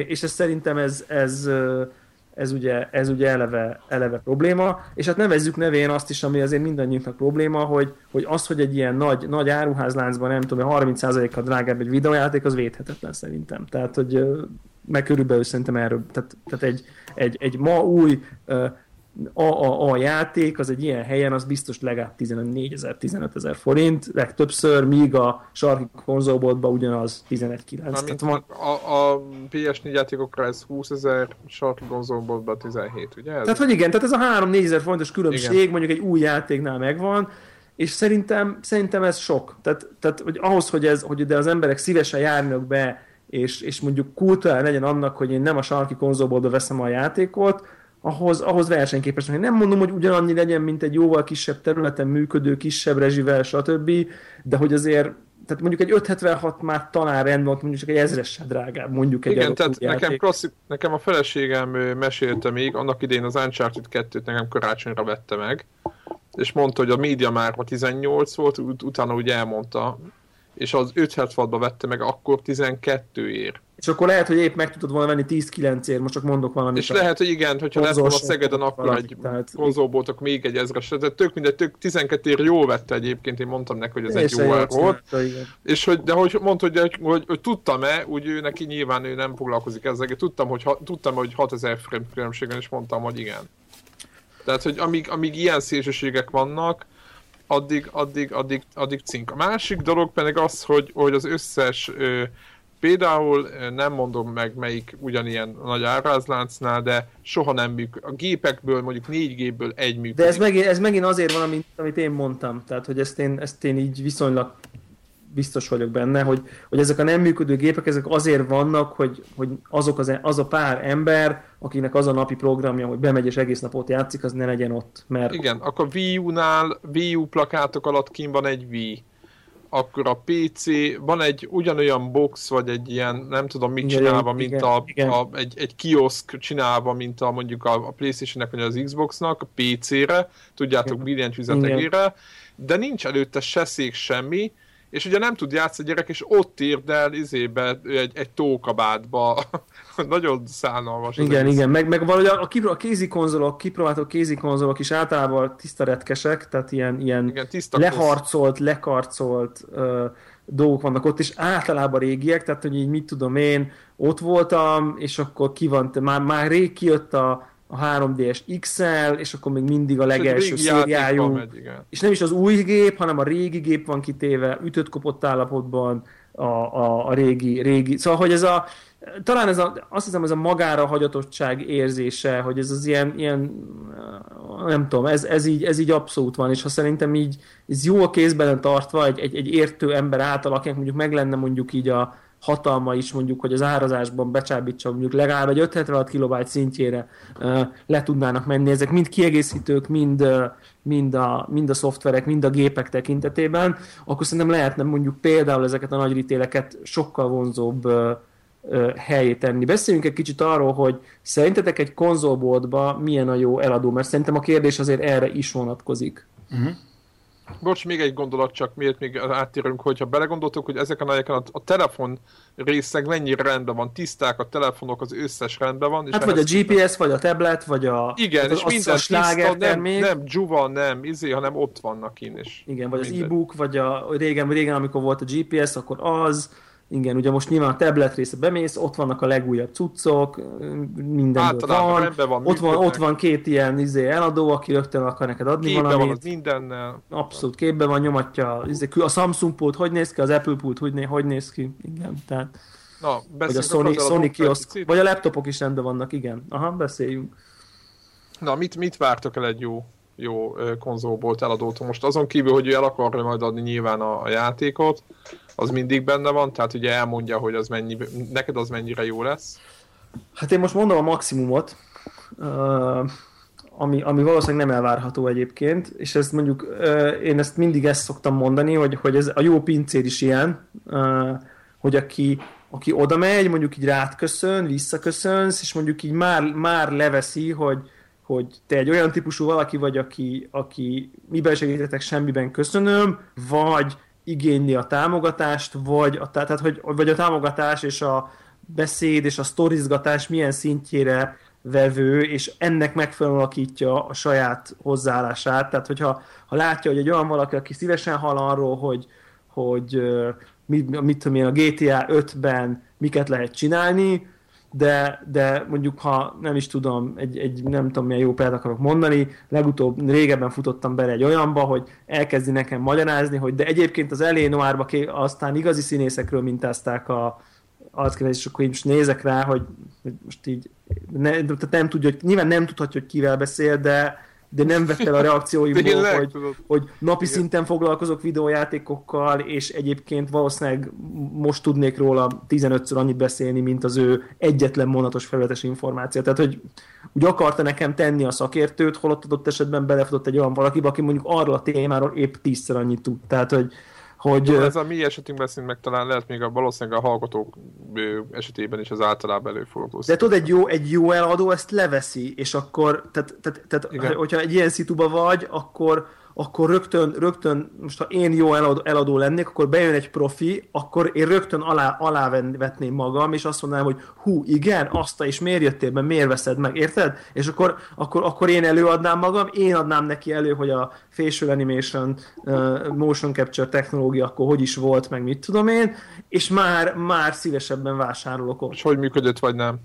és ez szerintem ez, ez, ez ugye, ez ugye eleve, eleve probléma, és hát nevezzük nevén azt is, ami azért mindannyiunknak probléma, hogy, hogy az, hogy egy ilyen nagy, nagy áruházláncban nem tudom, 30%-kal drágább egy videójáték, az védhetetlen szerintem. Tehát, hogy meg körülbelül szerintem erről, tehát, tehát egy, egy, egy ma új a, a, a játék az egy ilyen helyen az biztos legalább 14 ezer, 15 ezer forint, legtöbbször, míg a sarki konzolboltban ugyanaz 11 van... a, a PS4 játékokra ez 20 ezer, sarki konzolboltban 17, ugye? Ez... Tehát, hogy igen, tehát ez a 3-4 ezer forintos különbség igen. mondjuk egy új játéknál megvan, és szerintem, szerintem ez sok. Tehát, tehát hogy ahhoz, hogy, ez, hogy de az emberek szívesen járnak be, és, és mondjuk kultúrál legyen annak, hogy én nem a sarki konzolboltba veszem a játékot, ahhoz, ahhoz versenyképes. Nem mondom, hogy ugyanannyi legyen, mint egy jóval kisebb területen működő, kisebb rezsivel, stb., de hogy azért tehát mondjuk egy 576 már talán rendben, mondjuk csak egy ezressel drágább, mondjuk egy Igen, tehát nekem, klasszik, nekem a feleségem mesélte még, annak idén az Uncharted 2-t nekem karácsonyra vette meg, és mondta, hogy a média már 18 volt, ut- utána úgy elmondta, és az 576-ba vette meg akkor 12 ér. És akkor lehet, hogy épp meg tudod volna venni 10-9 ér, most csak mondok valamit. És lehet, hogy igen, hogyha lett volna Szegeden, akkor valaki, egy tehát... konzolból, még egy ezres, de tök mindegy, tök 12 ér jó vette egyébként, én mondtam neki, hogy ez egy jó volt. És hogy, de hogy mondta, hogy, hogy, hogy, hogy tudtam-e, úgy ő neki nyilván ő nem foglalkozik ezzel, tudtam, hogy, tudtam, hogy 6000 frame különbségen, és mondtam, hogy igen. Tehát, hogy amíg, amíg ilyen szélsőségek vannak, addig, addig, addig, addig cink. A másik dolog pedig az, hogy, hogy az összes ö, Például nem mondom meg melyik ugyanilyen nagy árazláncnál, de soha nem működik. A gépekből, mondjuk négy gépből egy működik. De ez megint, ez megint azért van, amit, amit én mondtam. Tehát, hogy ezt én, ezt én így viszonylag biztos vagyok benne, hogy, hogy ezek a nem működő gépek, ezek azért vannak, hogy, hogy azok az, az a pár ember, akinek az a napi programja, hogy bemegy és egész napot játszik, az ne legyen ott. Mert... Igen, akkor Wii U-nál, Wii U plakátok alatt kim van egy Wii. Akkor a PC, van egy ugyanolyan box, vagy egy ilyen, nem tudom mit Igen, csinálva, igen, mint a, igen. a egy, egy kioszk csinálva, mint a mondjuk a, a Playstation-nek, vagy az Xbox-nak, a PC-re, tudjátok, billentyűzetegére, de nincs előtte se szék, semmi, és ugye nem tud játszani a gyerek, és ott írd el izébe, egy, egy tókabátba. <laughs> Nagyon szánalmas. Igen, egész. igen, meg, meg valahogy a, a, kipro- a kézi konzolok, kipróbálható kézi konzolok is általában tiszta retkesek, tehát ilyen, ilyen Igen, tiszta leharcolt, lekarcolt ö, dolgok vannak ott, és általában régiek, tehát hogy így mit tudom én, ott voltam, és akkor ki van, már, már rég kijött a, a 3DS XL, és akkor még mindig a legelső szériájú, Megy, és nem is az új gép, hanem a régi gép van kitéve, ütött kopott állapotban, a, a, a régi, régi, szóval hogy ez a, talán ez a, azt hiszem ez a magára hagyatottság érzése, hogy ez az ilyen, ilyen nem tudom, ez, ez, így, ez így abszolút van, és ha szerintem így ez jó a kézben tartva egy, egy, egy értő ember által, akinek mondjuk meg lenne mondjuk így a hatalma is mondjuk, hogy az árazásban becsábítsa mondjuk legalább egy 576 kilobájt szintjére le tudnának menni. Ezek mind kiegészítők, mind, mind, a, mind a szoftverek, mind a gépek tekintetében, akkor szerintem lehetne mondjuk például ezeket a nagy ritéleket sokkal vonzóbb helyé tenni. Beszéljünk egy kicsit arról, hogy szerintetek egy konzolboltba milyen a jó eladó, mert szerintem a kérdés azért erre is vonatkozik. Bocs, még egy gondolat csak, miért még áttérünk, hogyha belegondoltok, hogy ezeken a helyeken a, a telefon részeg mennyire rendben van, tiszták a telefonok, az összes rendben van. És Hát vagy a GPS, vagy a tablet, vagy a, Igen, az, és az, minden a tiszta, nem, termék. nem dzsuva, nem izé, hanem ott vannak in is. Igen, vagy az Minden. e-book, vagy a régen, régen, amikor volt a GPS, akkor az, igen, ugye most nyilván a tablet része bemész, ott vannak a legújabb cuccok, mindenből Általában van, van, ott van, ott van két ilyen izé, eladó, aki rögtön akar neked adni Képbe van valamit. az mindennel. Abszolút képbe van, nyomatja izé, a Samsung pult hogy néz ki, az Apple pult hogy, né, hogy néz ki, igen, tehát, Na, vagy a Sony, az Sony kioszk, picit. vagy a laptopok is rendben vannak, igen. Aha, beszéljünk. Na, mit, mit vártok el egy jó, jó konzolbolt eladótól? Most azon kívül, hogy ő el akarja majd adni nyilván a, a játékot, az mindig benne van, tehát ugye elmondja, hogy az mennyi, neked az mennyire jó lesz. Hát én most mondom a maximumot, ami, ami valószínűleg nem elvárható egyébként, és ezt mondjuk, én ezt mindig ezt szoktam mondani, hogy, hogy ez a jó pincér is ilyen, hogy aki, aki oda megy, mondjuk így rád köszön, visszaköszönsz, és mondjuk így már, már leveszi, hogy, hogy te egy olyan típusú valaki vagy, aki, aki miben segítetek, semmiben köszönöm, vagy igényli a támogatást, vagy a, tehát, hogy, vagy a támogatás és a beszéd és a sztorizgatás milyen szintjére vevő, és ennek megfelelően alakítja a saját hozzáállását. Tehát, hogyha ha látja, hogy egy olyan valaki, aki szívesen hall arról, hogy, hogy mit, mit tudom én, a GTA 5-ben miket lehet csinálni, de, de mondjuk ha nem is tudom, egy, egy nem tudom milyen jó példát akarok mondani, legutóbb régebben futottam bele egy olyanba, hogy elkezdi nekem magyarázni, hogy de egyébként az Elé Noirba ké- aztán igazi színészekről mintázták a arcképet, és akkor én most nézek rá, hogy, hogy most így ne, tehát nem tudja, hogy, nyilván nem tudhatja, hogy kivel beszél, de, de nem vett el a reakcióimból, Tényleg, hogy, tudod? hogy napi Igen. szinten foglalkozok videójátékokkal, és egyébként valószínűleg most tudnék róla 15-ször annyit beszélni, mint az ő egyetlen monatos felületes információ. Tehát, hogy úgy akarta nekem tenni a szakértőt, holott adott esetben belefutott egy olyan valakibe, aki mondjuk arról a témáról épp tízszer annyit tud. Tehát, hogy, hogy Jó, ez a mi esetünkben szint meg talán lehet még a valószínűleg a hallgatók esetében is az általában előforduló. De tudod, egy jó, egy jó eladó ezt leveszi, és akkor, tehát, tehát, tehát Igen. hogyha egy ilyen szituba vagy, akkor, akkor rögtön, rögtön, most ha én jó eladó, lennék, akkor bejön egy profi, akkor én rögtön alá, alá vetném magam, és azt mondanám, hogy hú, igen, azt és miért jöttél be, miért veszed meg, érted? És akkor, akkor, akkor én előadnám magam, én adnám neki elő, hogy a facial animation, uh, motion capture technológia akkor hogy is volt, meg mit tudom én, és már, már szívesebben vásárolok ott. És hogy működött, vagy nem.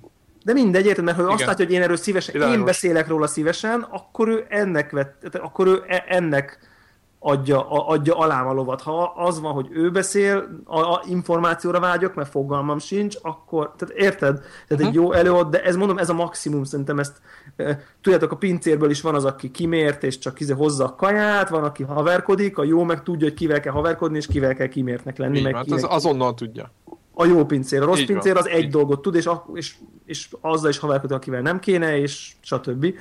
De mindegy, érted, mert ha ő azt Igen. látja, hogy én erről szívesen, Világos. én beszélek róla szívesen, akkor ő ennek vett, akkor ő e- ennek adja, a- adja alám a lovat. Ha az van, hogy ő beszél, a, a információra vágyok, mert fogalmam sincs, akkor, tehát érted? Tehát egy jó előad, de ez mondom, ez a maximum, szerintem ezt, e, tudjátok, a pincérből is van az, aki kimért, és csak izé hozza a kaját, van, aki haverkodik, a jó meg tudja, hogy kivel kell haverkodni, és kivel kell kimértnek lenni, Így meg van, hát kinek az azonnal tudja. A jó pincér. A rossz Így van. pincér az egy Így. dolgot tud, és, a- és, és azzal is haverkodik, akivel nem kéne, és stb.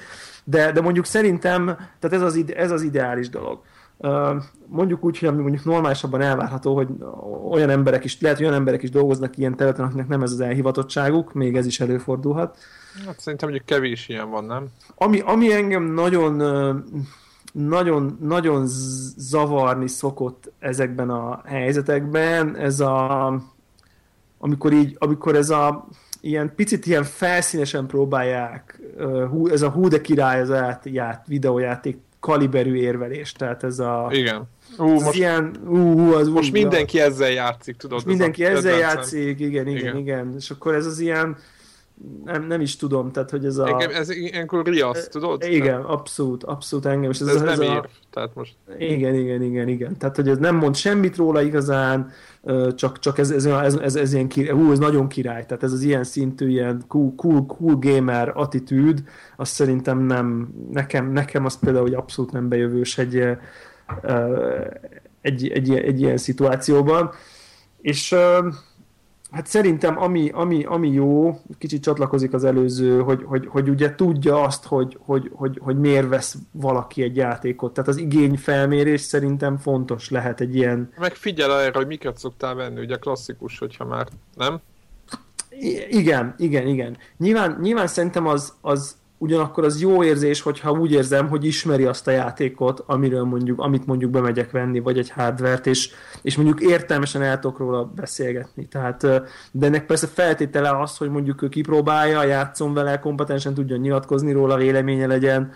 De, de mondjuk szerintem, tehát ez az, ide, ez az ideális dolog. mondjuk úgy, hogy mondjuk normálisabban elvárható, hogy olyan emberek is, lehet, hogy olyan emberek is dolgoznak ilyen területen, akiknek nem ez az elhivatottságuk, még ez is előfordulhat. Hát szerintem mondjuk kevés ilyen van, nem? Ami, ami engem nagyon nagyon, nagyon zavarni szokott ezekben a helyzetekben, ez a amikor így, amikor ez a ilyen picit ilyen felszínesen próbálják, ez a hú de király az ját, videójáték kaliberű érvelés, tehát ez a... Igen. Ú, most, ilyen, ú, az most mindenki ezzel játszik, tudod? Most mindenki ezzel játszik, igen, igen, igen, igen. És akkor ez az ilyen, nem, nem is tudom, tehát hogy ez a... Engem ez ilyenkor riasz, tudod? Igen, abszolút, abszolút engem. És ez, ez, ez nem ez ér, a... tehát most... Igen, igen, igen, igen. Tehát, hogy ez nem mond semmit róla igazán, csak, csak ez, ez, ez, ez, ez ilyen király, hú, ez nagyon király, tehát ez az ilyen szintű, ilyen cool, cool, cool gamer attitűd, azt szerintem nem, nekem, nekem az például, hogy abszolút nem bejövős egy, egy, egy, egy, egy ilyen szituációban. És Hát szerintem ami, ami, ami jó, kicsit csatlakozik az előző, hogy, hogy, hogy ugye tudja azt, hogy, hogy, hogy, hogy miért vesz valaki egy játékot. Tehát az igényfelmérés szerintem fontos lehet egy ilyen... Meg figyel erre, hogy miket szoktál venni, ugye klasszikus, hogyha már, nem? I- igen, igen, igen. Nyilván, nyilván szerintem az, az, ugyanakkor az jó érzés, hogyha úgy érzem, hogy ismeri azt a játékot, amiről mondjuk, amit mondjuk bemegyek venni, vagy egy hardvert, és, és mondjuk értelmesen el tudok róla beszélgetni. Tehát, de ennek persze feltétele az, hogy mondjuk ő kipróbálja, játszom vele, kompetensen tudjon nyilatkozni róla, véleménye legyen.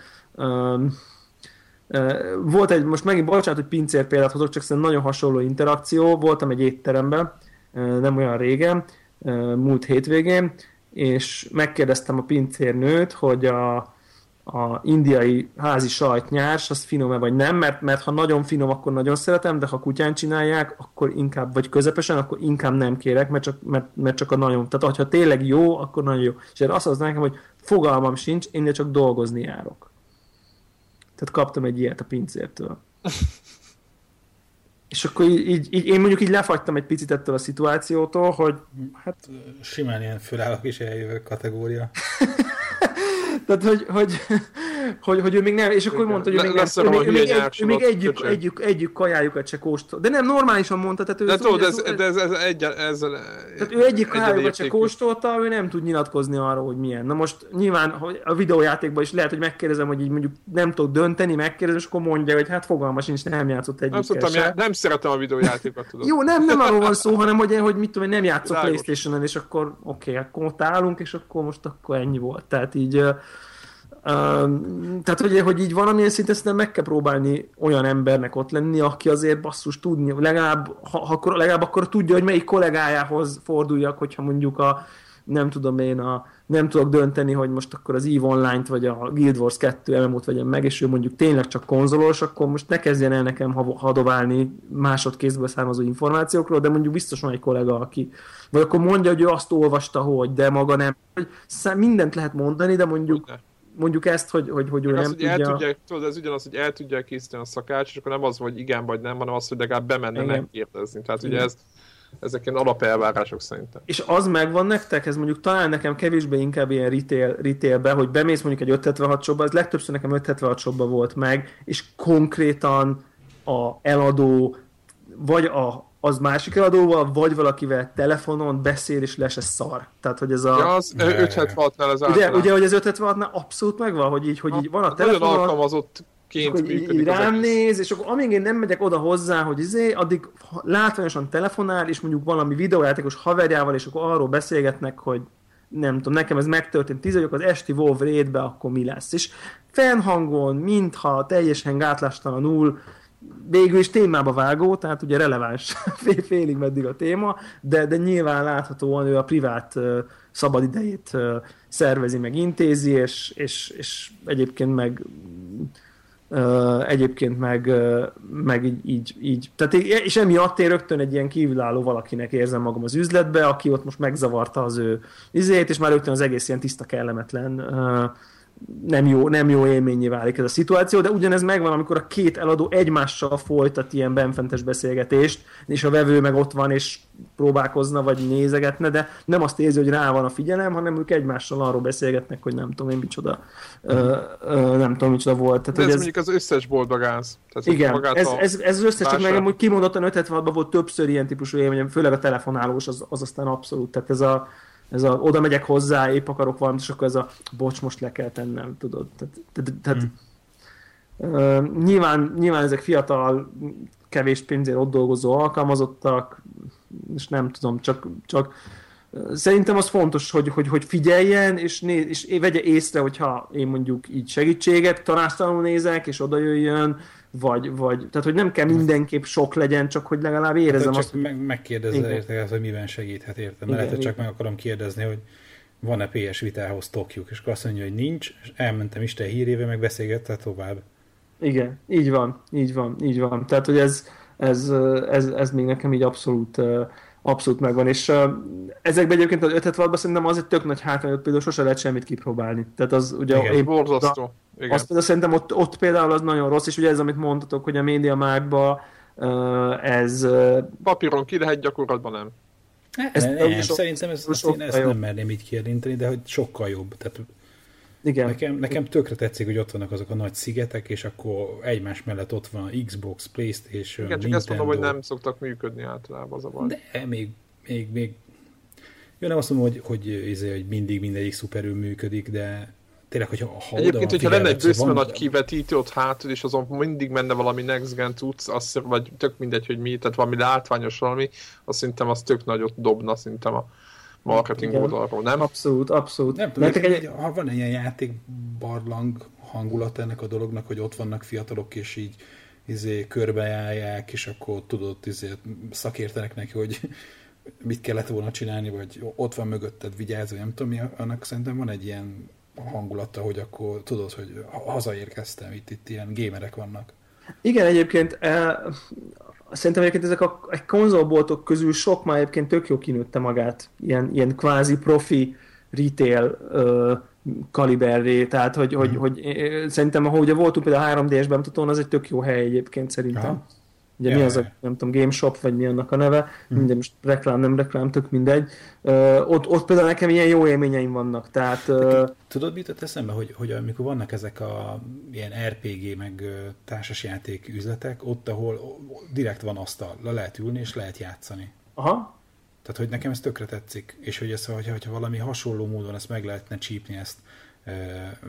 Volt egy, most megint bocsánat, hogy pincér példát hozok, csak szerintem nagyon hasonló interakció. Voltam egy étteremben, nem olyan régen, múlt hétvégén, és megkérdeztem a pincérnőt, hogy a, a indiai házi sajtnyárs, az finom-e vagy nem, mert, mert ha nagyon finom, akkor nagyon szeretem, de ha kutyán csinálják, akkor inkább, vagy közepesen, akkor inkább nem kérek, mert csak, mert, mert csak a nagyon, tehát ha tényleg jó, akkor nagyon jó. És erre azt az nekem, hogy fogalmam sincs, én csak dolgozni járok. Tehát kaptam egy ilyet a pincértől. <laughs> És akkor így, így, így, én mondjuk így lefagytam egy picit ettől a szituációtól, hogy hát simán ilyen fölállok is eljövök kategória. <laughs> Tehát, hogy, hogy, hogy, hogy ő még nem, és akkor mondta, hogy ő még, nem, ő, még, ő még, egy, ő még együk, együk, együk kajájukat se kóstol. De nem, normálisan mondta, tehát ő... De tudod, ez, de ez, ez, egy, ez, Tehát ő egyik kajájukat se kóstolta, ő nem tud nyilatkozni arról, hogy milyen. Na most nyilván hogy a videójátékban is lehet, hogy megkérdezem, hogy így mondjuk nem tudok dönteni, megkérdezem, és akkor mondja, hogy hát fogalmas nincs, nem játszott egyik. Nem, já- nem szeretem a videójátékokat, tudod. Jó, nem, nem arról van szó, <laughs> hanem hogy, hogy mit tudom, nem játszok Playstation-en, és akkor oké, okay, akkor ott állunk, és akkor most akkor ennyi volt. Tehát így tehát, hogy, hogy így valamilyen szinten szerintem meg kell próbálni olyan embernek ott lenni, aki azért basszus tudni, legalább, ha, akkor, legalább akkor tudja, hogy melyik kollégájához forduljak, hogyha mondjuk a, nem tudom én, a, nem tudok dönteni, hogy most akkor az EVE Online-t vagy a Guild Wars 2 MMO-t vegyem meg, és ő mondjuk tényleg csak konzolos, akkor most ne kezdjen el nekem hadoválni másodkézből származó információkról, de mondjuk biztos van egy kollega, aki vagy akkor mondja, hogy ő azt olvasta, hogy, de maga nem. Mindent lehet mondani, de mondjuk mondjuk ezt, hogy, hogy, hogy ő nem az, tudja... El tudják, tudod, ez ugyanaz, hogy el tudják készíteni a szakács, és akkor nem az, hogy igen vagy nem, hanem az, hogy legalább bemenne megkérdezni. Tehát igen. ugye ez, ezek ilyen alapelvárások szerintem. És az megvan nektek, ez mondjuk talán nekem kevésbé inkább ilyen retail, retailbe, hogy bemész mondjuk egy 576 shopba, ez legtöbbször nekem 576 shopba volt meg, és konkrétan a eladó, vagy a, az másik eladóval, vagy valakivel telefonon beszél, és lesz ez szar. Tehát, hogy ez a... Ja, az 576-nál az ugye, ugye, hogy az 576-nál abszolút megvan, hogy így, hogy így van a telefonon... Nagyon alkalmazott ként hogy így rám néz, és akkor amíg én nem megyek oda hozzá, hogy izé, addig látványosan telefonál, és mondjuk valami videójátékos haverjával, és akkor arról beszélgetnek, hogy nem tudom, nekem ez megtörtént, tíz vagyok az esti WoW raidbe, akkor mi lesz. És fennhangon, mintha teljesen gátlástalanul végül is témába vágó, tehát ugye releváns <laughs> félig meddig a téma, de, de nyilván láthatóan ő a privát szabadidejét szervezi, meg intézi, és, és, és egyébként meg egyébként meg, meg így, így, így, tehát és emiatt én rögtön egy ilyen kívülálló valakinek érzem magam az üzletbe, aki ott most megzavarta az ő izét, és már rögtön az egész ilyen tiszta kellemetlen nem jó, nem jó élményé válik ez a szituáció, de ugyanez megvan, amikor a két eladó egymással folytat ilyen benfentes beszélgetést, és a vevő meg ott van, és próbálkozna, vagy nézegetne, de nem azt érzi, hogy rá van a figyelem, hanem ők egymással arról beszélgetnek, hogy nem tudom én micsoda, ö, ö, nem tudom micsoda volt. Tehát, de ez, ez mondjuk az összes boldogáz. Tehát igen, ez, ez, ez, az összes, csak nekem hogy kimondottan 576 volt többször ilyen típusú élmény, főleg a telefonálós, az, az aztán abszolút, tehát ez a, ez a, oda megyek hozzá, épp akarok valamit, és akkor ez a, bocs, most le kell tennem, tudod. Tehát, tehát, tehát hmm. uh, nyilván, nyilván ezek fiatal, kevés pénzért ott dolgozó alkalmazottak, és nem tudom, csak, csak szerintem az fontos, hogy, hogy, hogy figyeljen, és, néz, és vegye észre, hogyha én mondjuk így segítséget tanástalanul nézek, és oda jöjjön, vagy, vagy, tehát hogy nem kell mindenképp sok legyen, csak hogy legalább érezzem hát, azt. Csak meg, megkérdezze érte, hogy miben segíthet érte. Mert lehet, csak meg akarom kérdezni, hogy van-e PS Vitához tokjuk, és akkor azt mondja, hogy nincs, és elmentem Isten hírével, meg beszélgette tovább. Igen, így van, így van, így van. Tehát, hogy ez, ez, ez, ez még nekem így abszolút abszolút megvan, és uh, ezekben egyébként az 5 wattban szerintem az egy tök nagy hátrány, hogy például sose lehet semmit kipróbálni. Tehát az ugye... Igen, én, borzasztó. Igen. Azt például szerintem ott, ott például az nagyon rossz, és ugye ez, amit mondtatok, hogy a média mágba uh, ez... Uh, Papíron ki lehet, gyakorlatban nem. Ez nem, nem, sok, szerintem ez, sok, én ezt nem merném így kijelenteni, de hogy sokkal jobb. Tehát igen. Nekem, nekem tökre tetszik, hogy ott vannak azok a nagy szigetek, és akkor egymás mellett ott van a Xbox, Playstation, Igen, csak Nintendo. ezt mondom, hogy nem szoktak működni általában az a baj. De még, még, még jó, nem azt mondom, hogy, hogy, hogy, izé, hogy mindig mindegyik szuperül működik, de tényleg, hogyha ha Egyébként, hogyha lenne egy bőszme van... nagy kivetítő ott hátul, és azon mindig menne valami next gen tudsz, az, vagy tök mindegy, hogy mi, tehát valami látványos valami, azt szerintem az tök nagyot dobna szerintem a marketing Igen. oldalról, nem? Abszolút, abszolút. Nem tudom, egy... ha van egy ilyen játékbarlang hangulat ennek a dolognak, hogy ott vannak fiatalok, és így izé, körbejárják, és akkor tudod, izé, szakértenek neki, hogy <laughs> mit kellett volna csinálni, vagy ott van mögötted, vigyázz, nem tudom mi, annak szerintem van egy ilyen hangulata, hogy akkor tudod, hogy hazaérkeztem, itt, itt ilyen gémerek vannak. Igen, egyébként eh, Szerintem egyébként ezek a, a konzolboltok közül sok már egyébként tök jó kinőtte magát, ilyen, ilyen kvázi profi retail ö, kaliberré, tehát hogy, mm. hogy, hogy, hogy szerintem, ahogy voltunk például a 3D-es bemutatón, az egy tök jó hely egyébként szerintem. Aha. Ugye yeah. mi az a, nem tudom, Game Shop, vagy mi annak a neve, mm. minden most reklám, nem reklám, tök mindegy. Uh, ott, ott például nekem ilyen jó élményeim vannak, tehát... Uh, Tudod, mit eszembe, hogy, hogy amikor vannak ezek a ilyen RPG, meg társasjáték üzletek, ott, ahol direkt van asztal, le lehet ülni, és lehet játszani. Aha. Tehát, hogy nekem ez tökre tetszik, és hogy ez, hogyha, hogyha valami hasonló módon ezt meg lehetne csípni ezt uh,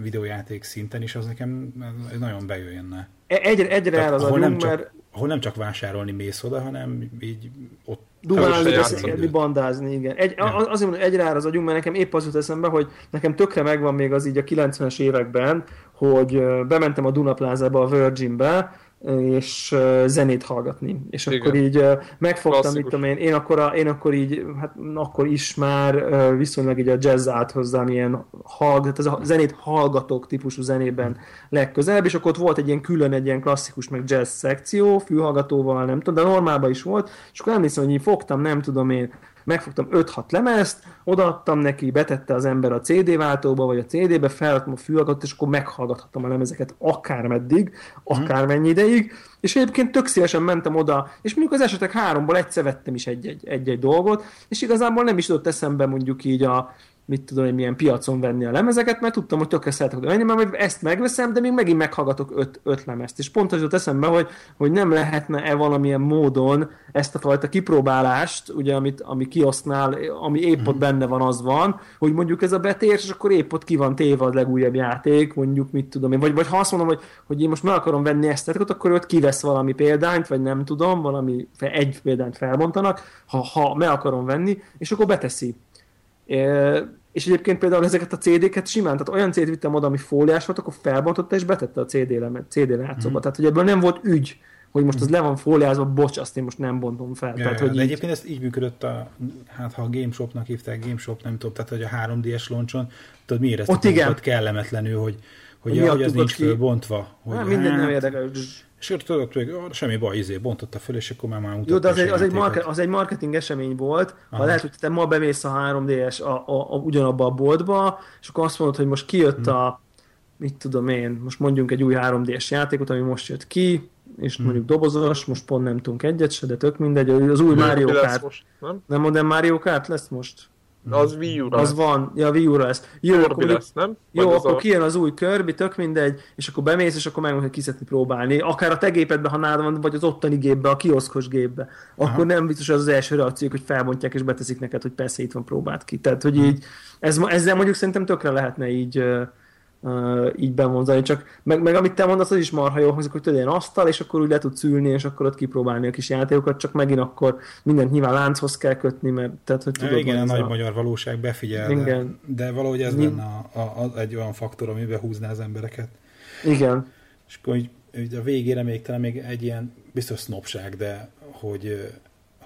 videójáték szinten is, az nekem nagyon bejöjjönne. E, egyre, egyre el az nem csak, mert... Ahol nem csak vásárolni mész oda, hanem így ott Dumálni, beszélni, bandázni, igen. Egy, ja. Azért mondom, egyre az agyunk, mert nekem épp az jut eszembe, hogy nekem tökre megvan még az így a 90-es években, hogy bementem a Dunaplázába, a Virginbe, és zenét hallgatni. És Igen. akkor így megfogtam, mit tudom én, én akkor, a, én akkor így, hát akkor is már viszonylag így a jazz állt hozzám ilyen hallg, ez a zenét hallgatók típusú zenében legközelebb, és akkor ott volt egy ilyen külön, egy ilyen klasszikus, meg jazz szekció, fülhallgatóval, nem tudom, de normálban is volt, és akkor emlékszem, hogy így fogtam, nem tudom én, megfogtam 5-6 lemezt, odaadtam neki, betette az ember a CD váltóba, vagy a CD-be, feladtam a fülhallgatót, és akkor meghallgathattam a lemezeket akármeddig, akármennyi ideig, és egyébként tök szívesen mentem oda, és mondjuk az esetek háromból egyszer vettem is egy-egy, egy-egy dolgot, és igazából nem is tudott eszembe mondjuk így a, mit tudom, hogy milyen piacon venni a lemezeket, mert tudtam, hogy tökre szeretek venni, mert ezt megveszem, de még megint meghallgatok öt, öt lemezt. És pont az jutott eszembe, hogy, hogy nem lehetne-e valamilyen módon ezt a fajta kipróbálást, ugye, amit, ami kiosznál, ami épp ott mhm. benne van, az van, hogy mondjuk ez a betér, és akkor épp ott ki van téve a legújabb játék, mondjuk mit tudom én, vagy, vagy ha azt mondom, hogy, hogy én most meg akarom venni ezt, akkor ott kivesz valami példányt, vagy nem tudom, valami egy példányt felbontanak, ha, ha meg akarom venni, és akkor beteszi és egyébként például ezeket a CD-ket simán, tehát olyan CD vittem oda, ami fóliás volt, akkor felbontotta és betette a CD, lemet, CD lejátszóba. Mm. Tehát, hogy ebből nem volt ügy, hogy most az le van fóliázva, bocs, azt én most nem bontom fel. Ja, tehát, hogy de így... egyébként ez így működött, a, hát ha a Game Shopnak hívták, Game Shop, nem tudom, tehát hogy a 3DS launchon, tudod mi éreztek Ott igen. kellemetlenül, hogy, hogy, ja, hogy az nincs ki... fölbontva. Hogy hát, minden nem érdekel. És ott tudod, hogy semmi baj, izé, bontotta föl, és akkor már már Jó, de az egy, az, egy market, az egy marketing esemény volt, Aha. ha lehet, hogy te ma bemész a 3DS a, a, a, ugyanabba a boltba, és akkor azt mondod, hogy most kijött hmm. a mit tudom én, most mondjunk egy új 3D-es játékot, ami most jött ki, és hmm. mondjuk dobozos, most pont nem tudunk egyet se, de tök mindegy, az új Mario Kart. Most, nem? nem Modern Mario Kart lesz most? Az Wii U-ra Az van, ja, Wii U-ra lesz. Jó, Kirby akkor, lesz, nem? Jó, akkor a... kijön az új Kirby, tök mindegy, és akkor bemész, és akkor meg hogy kiszedni próbálni. Akár a te gépedbe, ha nálad van, vagy az ottani gépbe, a kioszkos gépbe. Akkor Aha. nem biztos az az első reakció, hogy felbontják és beteszik neked, hogy persze itt van próbált ki. Tehát, hogy így, ez, ezzel mondjuk szerintem tökre lehetne így uh, uh, így bevonzani, csak meg, meg amit te mondasz, az is marha jó hangzik, hogy tudod, ilyen asztal, és akkor úgy le tudsz ülni, és akkor ott kipróbálni a kis játékokat, csak megint akkor mindent nyilván lánchoz kell kötni, mert tehát, hogy tudod, Igen, a nagy a... magyar valóság befigyel, Igen. De, de valahogy ez lenne a, a, a, egy olyan faktor, ami behúzná az embereket. Igen. És akkor így, így a végére még talán még egy ilyen biztos sznopság, de hogy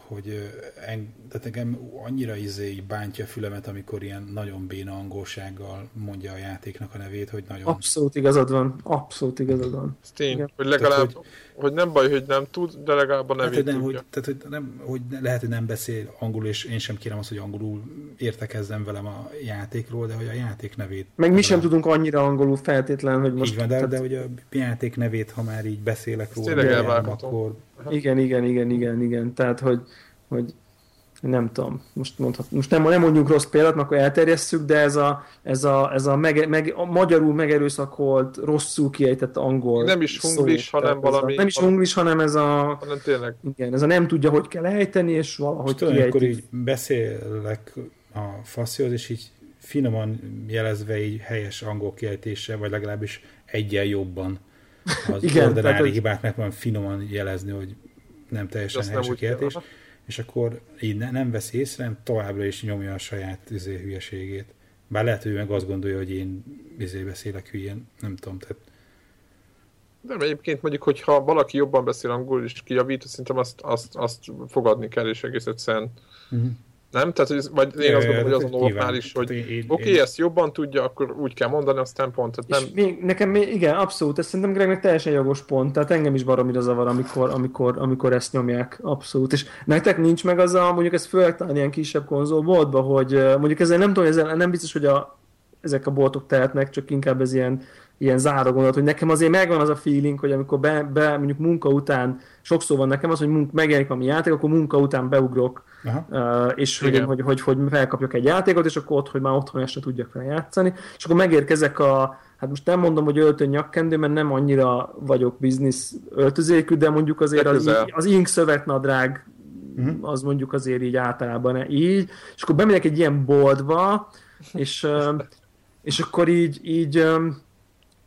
hogy en, tehát nekem annyira izé bántja a fülemet, amikor ilyen nagyon béna angolsággal mondja a játéknak a nevét, hogy nagyon... Abszolút igazad van, abszolút igazad van. Igen. hogy legalább, tehát, hogy, hogy, nem baj, hogy nem tud, de legalább a nevét tehát, nem, tudja. Hogy, tehát, hogy, nem, hogy lehet, hogy nem beszél angolul, és én sem kérem azt, hogy angolul értekezzen velem a játékról, de hogy a játék nevét... Meg mi sem tudunk annyira angolul feltétlen, hogy most... Így van, de, tehát... de hogy a játék nevét, ha már így beszélek róla, akkor igen, igen, igen, igen, igen. Tehát, hogy, hogy nem tudom, most, mondhat, most nem, nem mondjuk rossz példát, mert akkor elterjesszük, de ez a, ez a, ez a, meg, meg, a magyarul megerőszakolt, rosszul kiejtett angol Nem is hunglis, hanem valami... A, nem is hunglis, hanem ez a... Hanem tényleg. Igen, ez a nem tudja, hogy kell ejteni, és valahogy kiejti. Akkor így beszélek a faszihoz, és így finoman jelezve így helyes angol kiejtéssel, vagy legalábbis egyen jobban az Igen, ordinári hibát meg van finoman jelezni, hogy nem teljesen helyes a kérdés, és akkor így ne, nem vesz észre, nem továbbra is nyomja a saját izé, hülyeségét. Bár lehet, hogy ő meg azt gondolja, hogy én izé beszélek hülyén, nem tudom, tehát de egyébként mondjuk, hogyha valaki jobban beszél angolul és kijavít, szerintem azt, azt, azt fogadni kell, és egész egyszerűen uh-huh. Nem? Tehát, vagy én azt gondolom, hogy azon normális, hogy oké, okay, ezt jobban tudja, akkor úgy kell mondani, aztán pont. Tehát nem... még, nekem még, igen, abszolút, ez szerintem Gregnek teljesen jogos pont, tehát engem is baromira zavar, amikor, amikor, amikor ezt nyomják, abszolút. És nektek nincs meg az a, mondjuk ez főleg talán ilyen kisebb konzolboltban, hogy mondjuk ezzel nem tudom, ezzel nem biztos, hogy a, ezek a boltok tehetnek, csak inkább ez ilyen ilyen záró gondolat, hogy nekem azért megvan az a feeling, hogy amikor be, be mondjuk munka után, sokszor van nekem az, hogy munk, megjelenik valami játék, akkor munka után beugrok, uh, és hogy, hogy, hogy, hogy, felkapjak egy játékot, és akkor ott, hogy már otthon este tudjak fel játszani, és akkor megérkezek a, hát most nem mondom, hogy öltön nyakkendő, mert nem annyira vagyok biznisz öltözékű, de mondjuk azért az, az ink szövetnadrág, uh-huh. az mondjuk azért így általában így, és akkor bemegyek egy ilyen boltba, és, és akkor így, így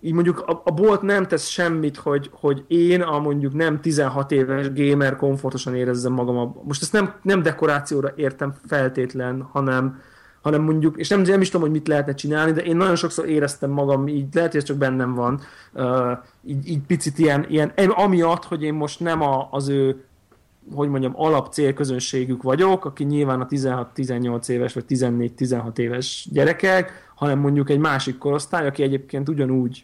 így mondjuk a, a bolt nem tesz semmit, hogy, hogy én a mondjuk nem 16 éves gamer komfortosan érezzem magam. A, most ezt nem, nem dekorációra értem feltétlen, hanem, hanem mondjuk, és nem, nem is tudom, hogy mit lehetne csinálni, de én nagyon sokszor éreztem magam, így lehet, hogy ez csak bennem van, uh, így, így picit ilyen, ilyen, amiatt, hogy én most nem a, az ő hogy mondjam, alap célközönségük vagyok, aki nyilván a 16-18 éves vagy 14-16 éves gyerekek, hanem mondjuk egy másik korosztály, aki egyébként ugyanúgy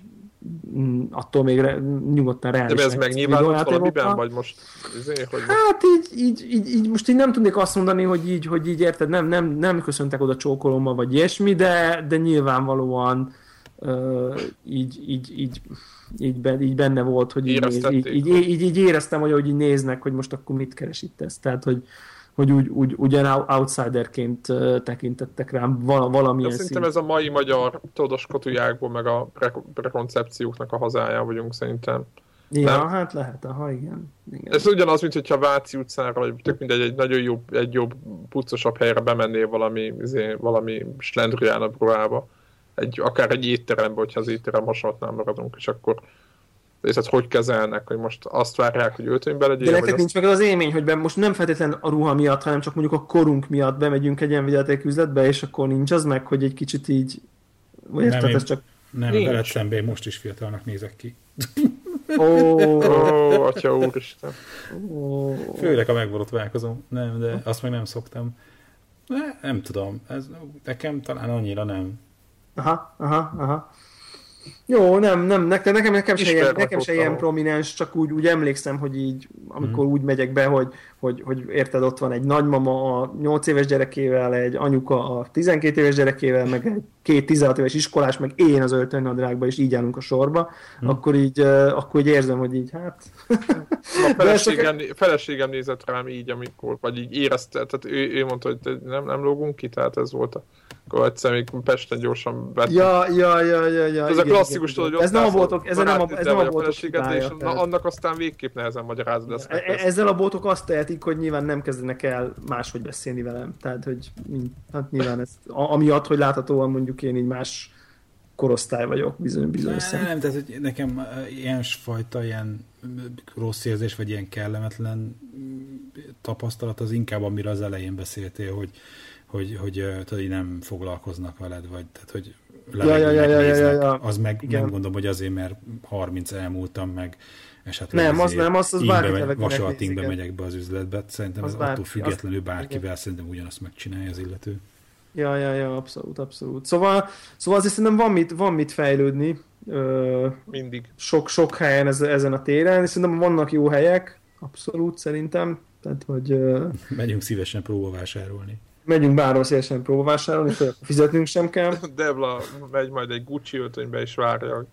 mm, attól még re, nyugodtan reális. De ez megnyilvánult valamiben, vagy most? Azért, hogy hát így, így, így, így, most így nem tudnék azt mondani, hogy így, hogy így érted, nem, nem, nem köszöntek oda csókolommal, vagy ilyesmi, de, de nyilvánvalóan uh, így, így, így, így, ben, így benne volt, hogy így, így, így, így, így, éreztem, hogy, hogy így néznek, hogy most akkor mit keres itt ez. Tehát, hogy, hogy úgy, úgy, ugyan outsiderként tekintettek rám valamilyen szint. Szerintem ez a mai magyar todos kotujákból, meg a prekoncepcióknak a hazája vagyunk szerintem. Ja, nem? hát lehet, aha, igen. igen. Ez ugyanaz, mint hogyha Váci utcára, vagy tök mindegy, egy nagyon jobb, egy jobb, pucosabb helyre bemennél valami, izé, valami slendriánabb ruhába. Egy, akár egy étterembe, hogyha az étterem hasonlatnál maradunk, és akkor és ezt hogy kezelnek, hogy most azt várják, hogy öltönybe legyél? De nektek nincs azt... meg az élmény, hogy be, most nem feltétlen a ruha miatt, hanem csak mondjuk a korunk miatt bemegyünk egy ilyen videóték üzletbe, és akkor nincs az meg, hogy egy kicsit így... Érted, nem, ez csak... Nem, nincs. veled szemben most is fiatalnak nézek ki. Ó, oh, atya úristen. Oh. Főleg a megborotválkozom. Nem, de azt meg nem szoktam. Ne, nem tudom. Ez nekem talán annyira nem. Aha, aha, aha. Jó, nem, nem, nekem, nekem, nekem, se, ilyen, nekem se ilyen prominens, csak úgy, úgy emlékszem, hogy így, amikor mm. úgy megyek be, hogy, hogy, hogy érted, ott van egy nagymama a 8 éves gyerekével, egy anyuka a 12 éves gyerekével, meg egy két 16 éves iskolás, meg én az öltönynadrágba, és így állunk a sorba, hm. akkor, így, akkor így érzem, hogy így hát... A <laughs> feleségem, feleségem nézett rám így, amikor, vagy így érezte, tehát ő, ő mondta, hogy nem, nem lógunk ki, tehát ez volt a akkor egyszer még Pesten gyorsan vettem. Ja, ja, ja, ja, ja. Ez igen, a klasszikus, tudod, hogy ez nem a boltok, ez nem a, ez nem a boltok és na, annak aztán végképp nehezen magyarázod ezt. E, ezzel a boltok azt tehetik, hogy nyilván nem kezdenek el máshogy beszélni velem. Tehát, hogy hát nyilván ez, amiatt, hogy láthatóan mondjuk én így más korosztály vagyok bizony, bizonyos nem, nem, tehát hogy nekem ilyen fajta ilyen rossz érzés, vagy ilyen kellemetlen tapasztalat az inkább, amiről az elején beszéltél, hogy hogy, hogy tudod, nem foglalkoznak veled, vagy tehát, hogy ja, ja, ja, ja, ja, ja. az meg Igen. nem gondolom, hogy azért, mert 30 elmúltam, meg esetleg nem, az nem, az, az bárki Vasaltingbe megyek be az üzletbe, szerintem az attól függetlenül bárkivel az, szerintem ugyanazt megcsinálja az illető. Ja, ja, ja, abszolút, abszolút. Szóval, szóval azért szerintem van mit, van mit fejlődni. Ö, Mindig. Sok, sok helyen ez, ezen a téren, és szerintem vannak jó helyek, abszolút szerintem. Tehát, hogy, ö... <laughs> Megyünk szívesen próbavásárolni megyünk bárhol szélesen próbavásárolni, fizetnünk sem kell. <laughs> Devla megy majd egy Gucci öltönybe és várja,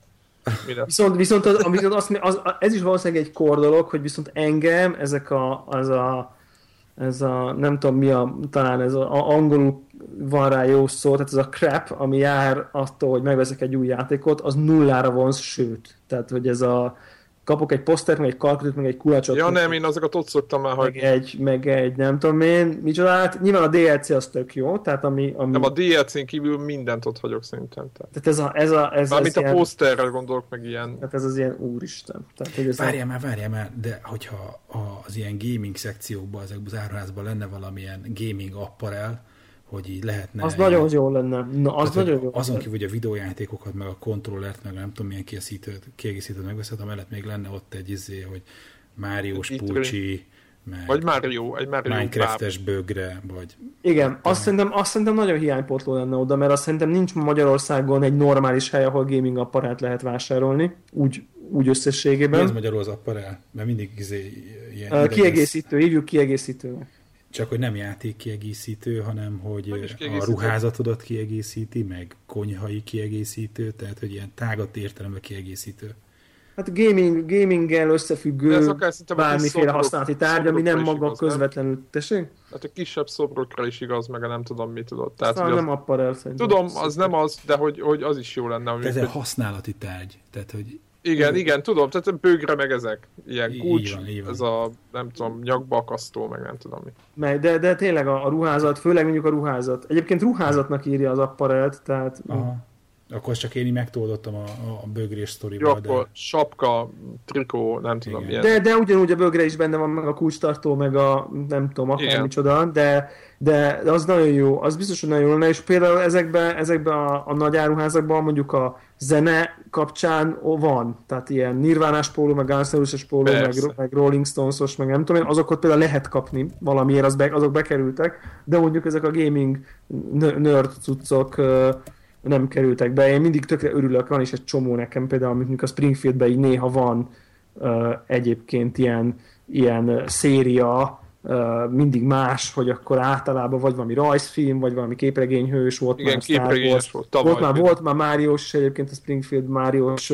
Mire? Viszont, viszont, az, viszont az, az, ez is valószínűleg egy kor dolog, hogy viszont engem ezek a, az a, ez a, nem tudom mi a, talán ez a, a angolul van rá jó szó, tehát ez a crap, ami jár attól, hogy megveszek egy új játékot, az nullára vonz, sőt. Tehát, hogy ez a, kapok egy posztert, meg egy kalkütőt, meg egy kulacsot. Ja nem, én azokat ott szoktam már meg egy, meg egy, nem tudom én, micsoda, hát nyilván a DLC az tök jó, tehát ami... ami... Nem, a DLC-n kívül mindent ott hagyok szerintem. Tehát, tehát ez a... Ez a ez, Mármint a poszterrel gondolok meg ilyen. Tehát ez az ilyen úristen. Tehát, hogy ez várjál a... már, várjál már, de hogyha az ilyen gaming szekciókban, ezekben az áruházban lenne valamilyen gaming apparel, hogy így lehetne... Az nagyon jó lenne. Na, az tehát, nagyon jó Azon kívül, hogy a videójátékokat, meg a kontrollert, meg nem tudom milyen kiegészítőt, kiegészítőt megveszed, amellett még lenne ott egy izé, hogy Mário Spulcsi, meg vagy Mario, egy Mario Minecraftes bögre, vagy... Igen, azt szerintem, azt szerintem nagyon hiánypotló lenne oda, mert azt szerintem nincs Magyarországon egy normális hely, ahol gaming apparát lehet vásárolni, úgy, úgy összességében. Mi az magyarul az apparát? Mert mindig izé, ilyen... Uh, kiegészítő, hívjuk kiegészítőnek. Csak hogy nem játék kiegészítő, hanem hogy a ruházatodat kiegészíti, meg konyhai kiegészítő, tehát hogy ilyen tágat értelemben kiegészítő. Hát gaming, gaminggel összefüggő bármiféle használati tárgy, ami nem maga igaz, közvetlenül. Tessék? Hát a kisebb szobrokra is igaz, meg nem tudom, mit tudod. Tehát, Szóval nem apparel szerintem. Tudom, az nem az, de hogy, hogy az is jó lenne. Ez egy használati tárgy. Tehát, hogy igen, igen, tudom, tehát bőgre meg ezek. Ilyen kulcs, ez a, nem tudom, nyakbakasztó, meg nem tudom mi. Meg, de, de tényleg a, a ruházat, főleg mondjuk a ruházat. Egyébként ruházatnak írja az apparelt, tehát... Aha. Akkor csak én így megtoldottam a, a bögrés sztoriba. Jó, de... sapka, trikó, nem tudom Igen. milyen. De, de ugyanúgy a bögre is benne van, meg a kulcstartó, meg a nem tudom, akármicsoda, de, de, de az nagyon jó, az biztos, hogy nagyon jó lenne, és például ezekben ezekbe a, a nagy áruházakban mondjuk a zene kapcsán van, tehát ilyen Nirvánás póló, meg Guns N' póló, meg, meg Rolling Stones-os, meg nem tudom én, azokat például lehet kapni valamiért, az be, azok bekerültek, de mondjuk ezek a gaming nerd cuccok nem kerültek be. Én mindig tökre örülök, van is egy csomó nekem, például amikor a Springfieldben így néha van egyébként ilyen, ilyen széria, mindig más, hogy akkor általában vagy valami rajzfilm, vagy valami képregényhős volt Igen, már képregényes volt. Tavaly volt már, volt már Máriós is egyébként a Springfield Máriós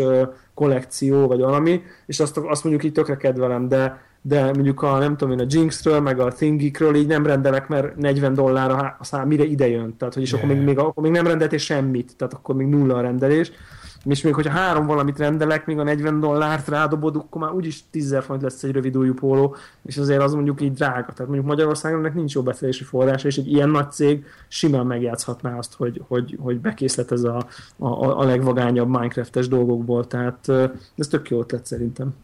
kollekció, vagy valami, és azt, azt mondjuk így tökre kedvelem, de de mondjuk a, nem tudom én, a Jinxről, meg a Thingikről így nem rendelek, mert 40 dollár a szám, mire ide jön. Tehát, hogy és yeah. akkor, még, még, akkor még nem rendeltél semmit, tehát akkor még nulla a rendelés. És még hogyha három valamit rendelek, még a 40 dollárt rádobod, akkor már úgyis 10 font lesz egy rövid újú póló, és azért az mondjuk így drága. Tehát mondjuk Magyarországon ennek nincs jó beszerzési forrása, és egy ilyen nagy cég simán megjátszhatná azt, hogy, hogy, hogy bekészlet ez a, a, a legvagányabb Minecraftes dolgokból. Tehát ez tök jó ötlet szerintem.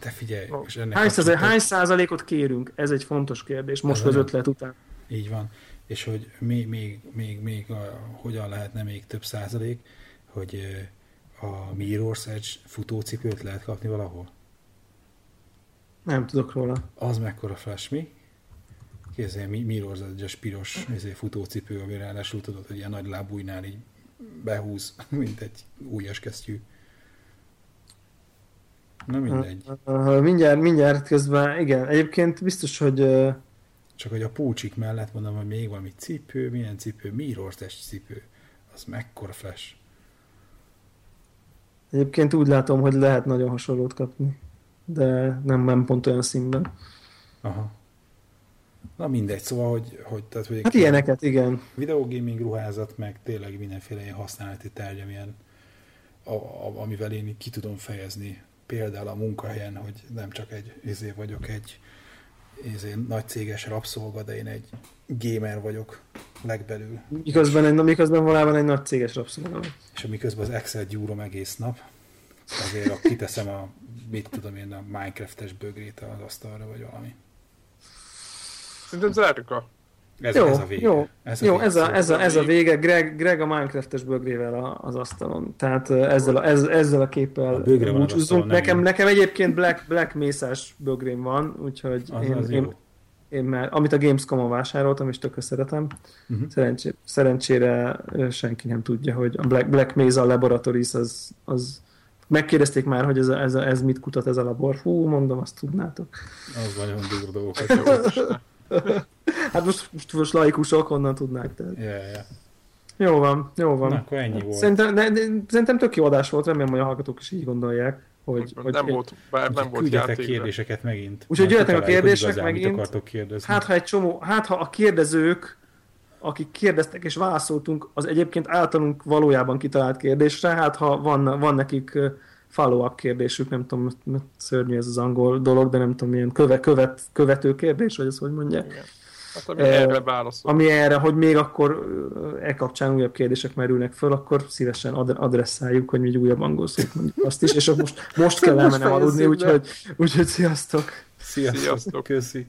Te figyelj. És ennek hány, százalék, hány százalékot kérünk? Ez egy fontos kérdés most az ötlet után. Így van. És hogy még, még, még, még a, hogyan lehetne még több százalék, hogy a Mirror's Edge futócipőt lehet kapni valahol? Nem tudok róla. Az mekkora flash, mi? Kézzel Mirror's Edge-es piros izé, futócipő, ami ráadásul tudod, hogy ilyen nagy lábújnál így behúz, <laughs> mint egy újas kesztyű. Na mindegy. Mindjárt, mindjárt közben, igen, egyébként biztos, hogy... Csak hogy a púcsik mellett mondom, hogy még valami cipő, milyen cipő, Mirror cipő. az mekkora flash. Egyébként úgy látom, hogy lehet nagyon hasonlót kapni, de nem, nem pont olyan színben. Aha. Na mindegy, szóval, hogy... hogy tehát, hogy hát ilyeneket, igen. Videogaming ruházat, meg tényleg mindenféle ilyen használati tárgy, amilyen, a, a, amivel én ki tudom fejezni például a munkahelyen, hogy nem csak egy, izé vagyok egy izé, nagy céges rabszolga, de én egy gamer vagyok legbelül. Miközben, egy, miközben valában egy nagy céges rabszolga. És amiközben az Excel gyúrom egész nap, azért kiteszem a, mit tudom én, a Minecraft-es bögrét az asztalra, vagy valami. Szerintem zárjuk ez, jó, ez a vége. Jó, ez a, jó, vége. Ez, a, ez, a, ez a vége. Greg, Greg a Minecraft-es bögrével az asztalon. Tehát ezzel a, ez, ezzel a képpel a búcsúzunk. Nekem, nekem egyébként Black, Black mészás bögrém van, úgyhogy az, én, az én, én már, amit a Gamescom-on vásároltam, és tökre szeretem. Uh-huh. Szerencsé, szerencsére senki nem tudja, hogy a Black, Black Mesa Laboratories az, az megkérdezték már, hogy ez, a, ez, a, ez mit kutat ez a labor. Hú, mondom, azt tudnátok. Az nagyon durva dolgokat <laughs> hát most, most, most laikusok, honnan tudnák. Tehát. Yeah, yeah. Jó van, jó van. Na, akkor ennyi volt. Szerintem, de, de, szerintem tök jó adás volt, remélem, hogy a hallgatók is így gondolják. Hogy, hogy nem, volt, bár nem volt játék. kérdéseket megint. Úgyhogy jöjjetek a kérdések megint. Akartok kérdezni. Hát ha egy csomó, hát ha a kérdezők, akik kérdeztek és válaszoltunk, az egyébként általunk valójában kitalált kérdésre, hát ha van, van nekik follow-up kérdésük, nem tudom, mert szörnyű ez az angol dolog, de nem tudom, milyen köve, követ, követő kérdés, vagy ezt hogy mondják. Igen. Hát, ami e, erre válaszol. Ami erre, hogy még akkor e kapcsán újabb kérdések merülnek föl, akkor szívesen ad- adresszáljuk, hogy mi egy újabb angol szót mondjuk azt is, és most, most kell elmennem aludni, úgyhogy, úgyhogy sziasztok! Sziasztok! sziasztok. Köszi!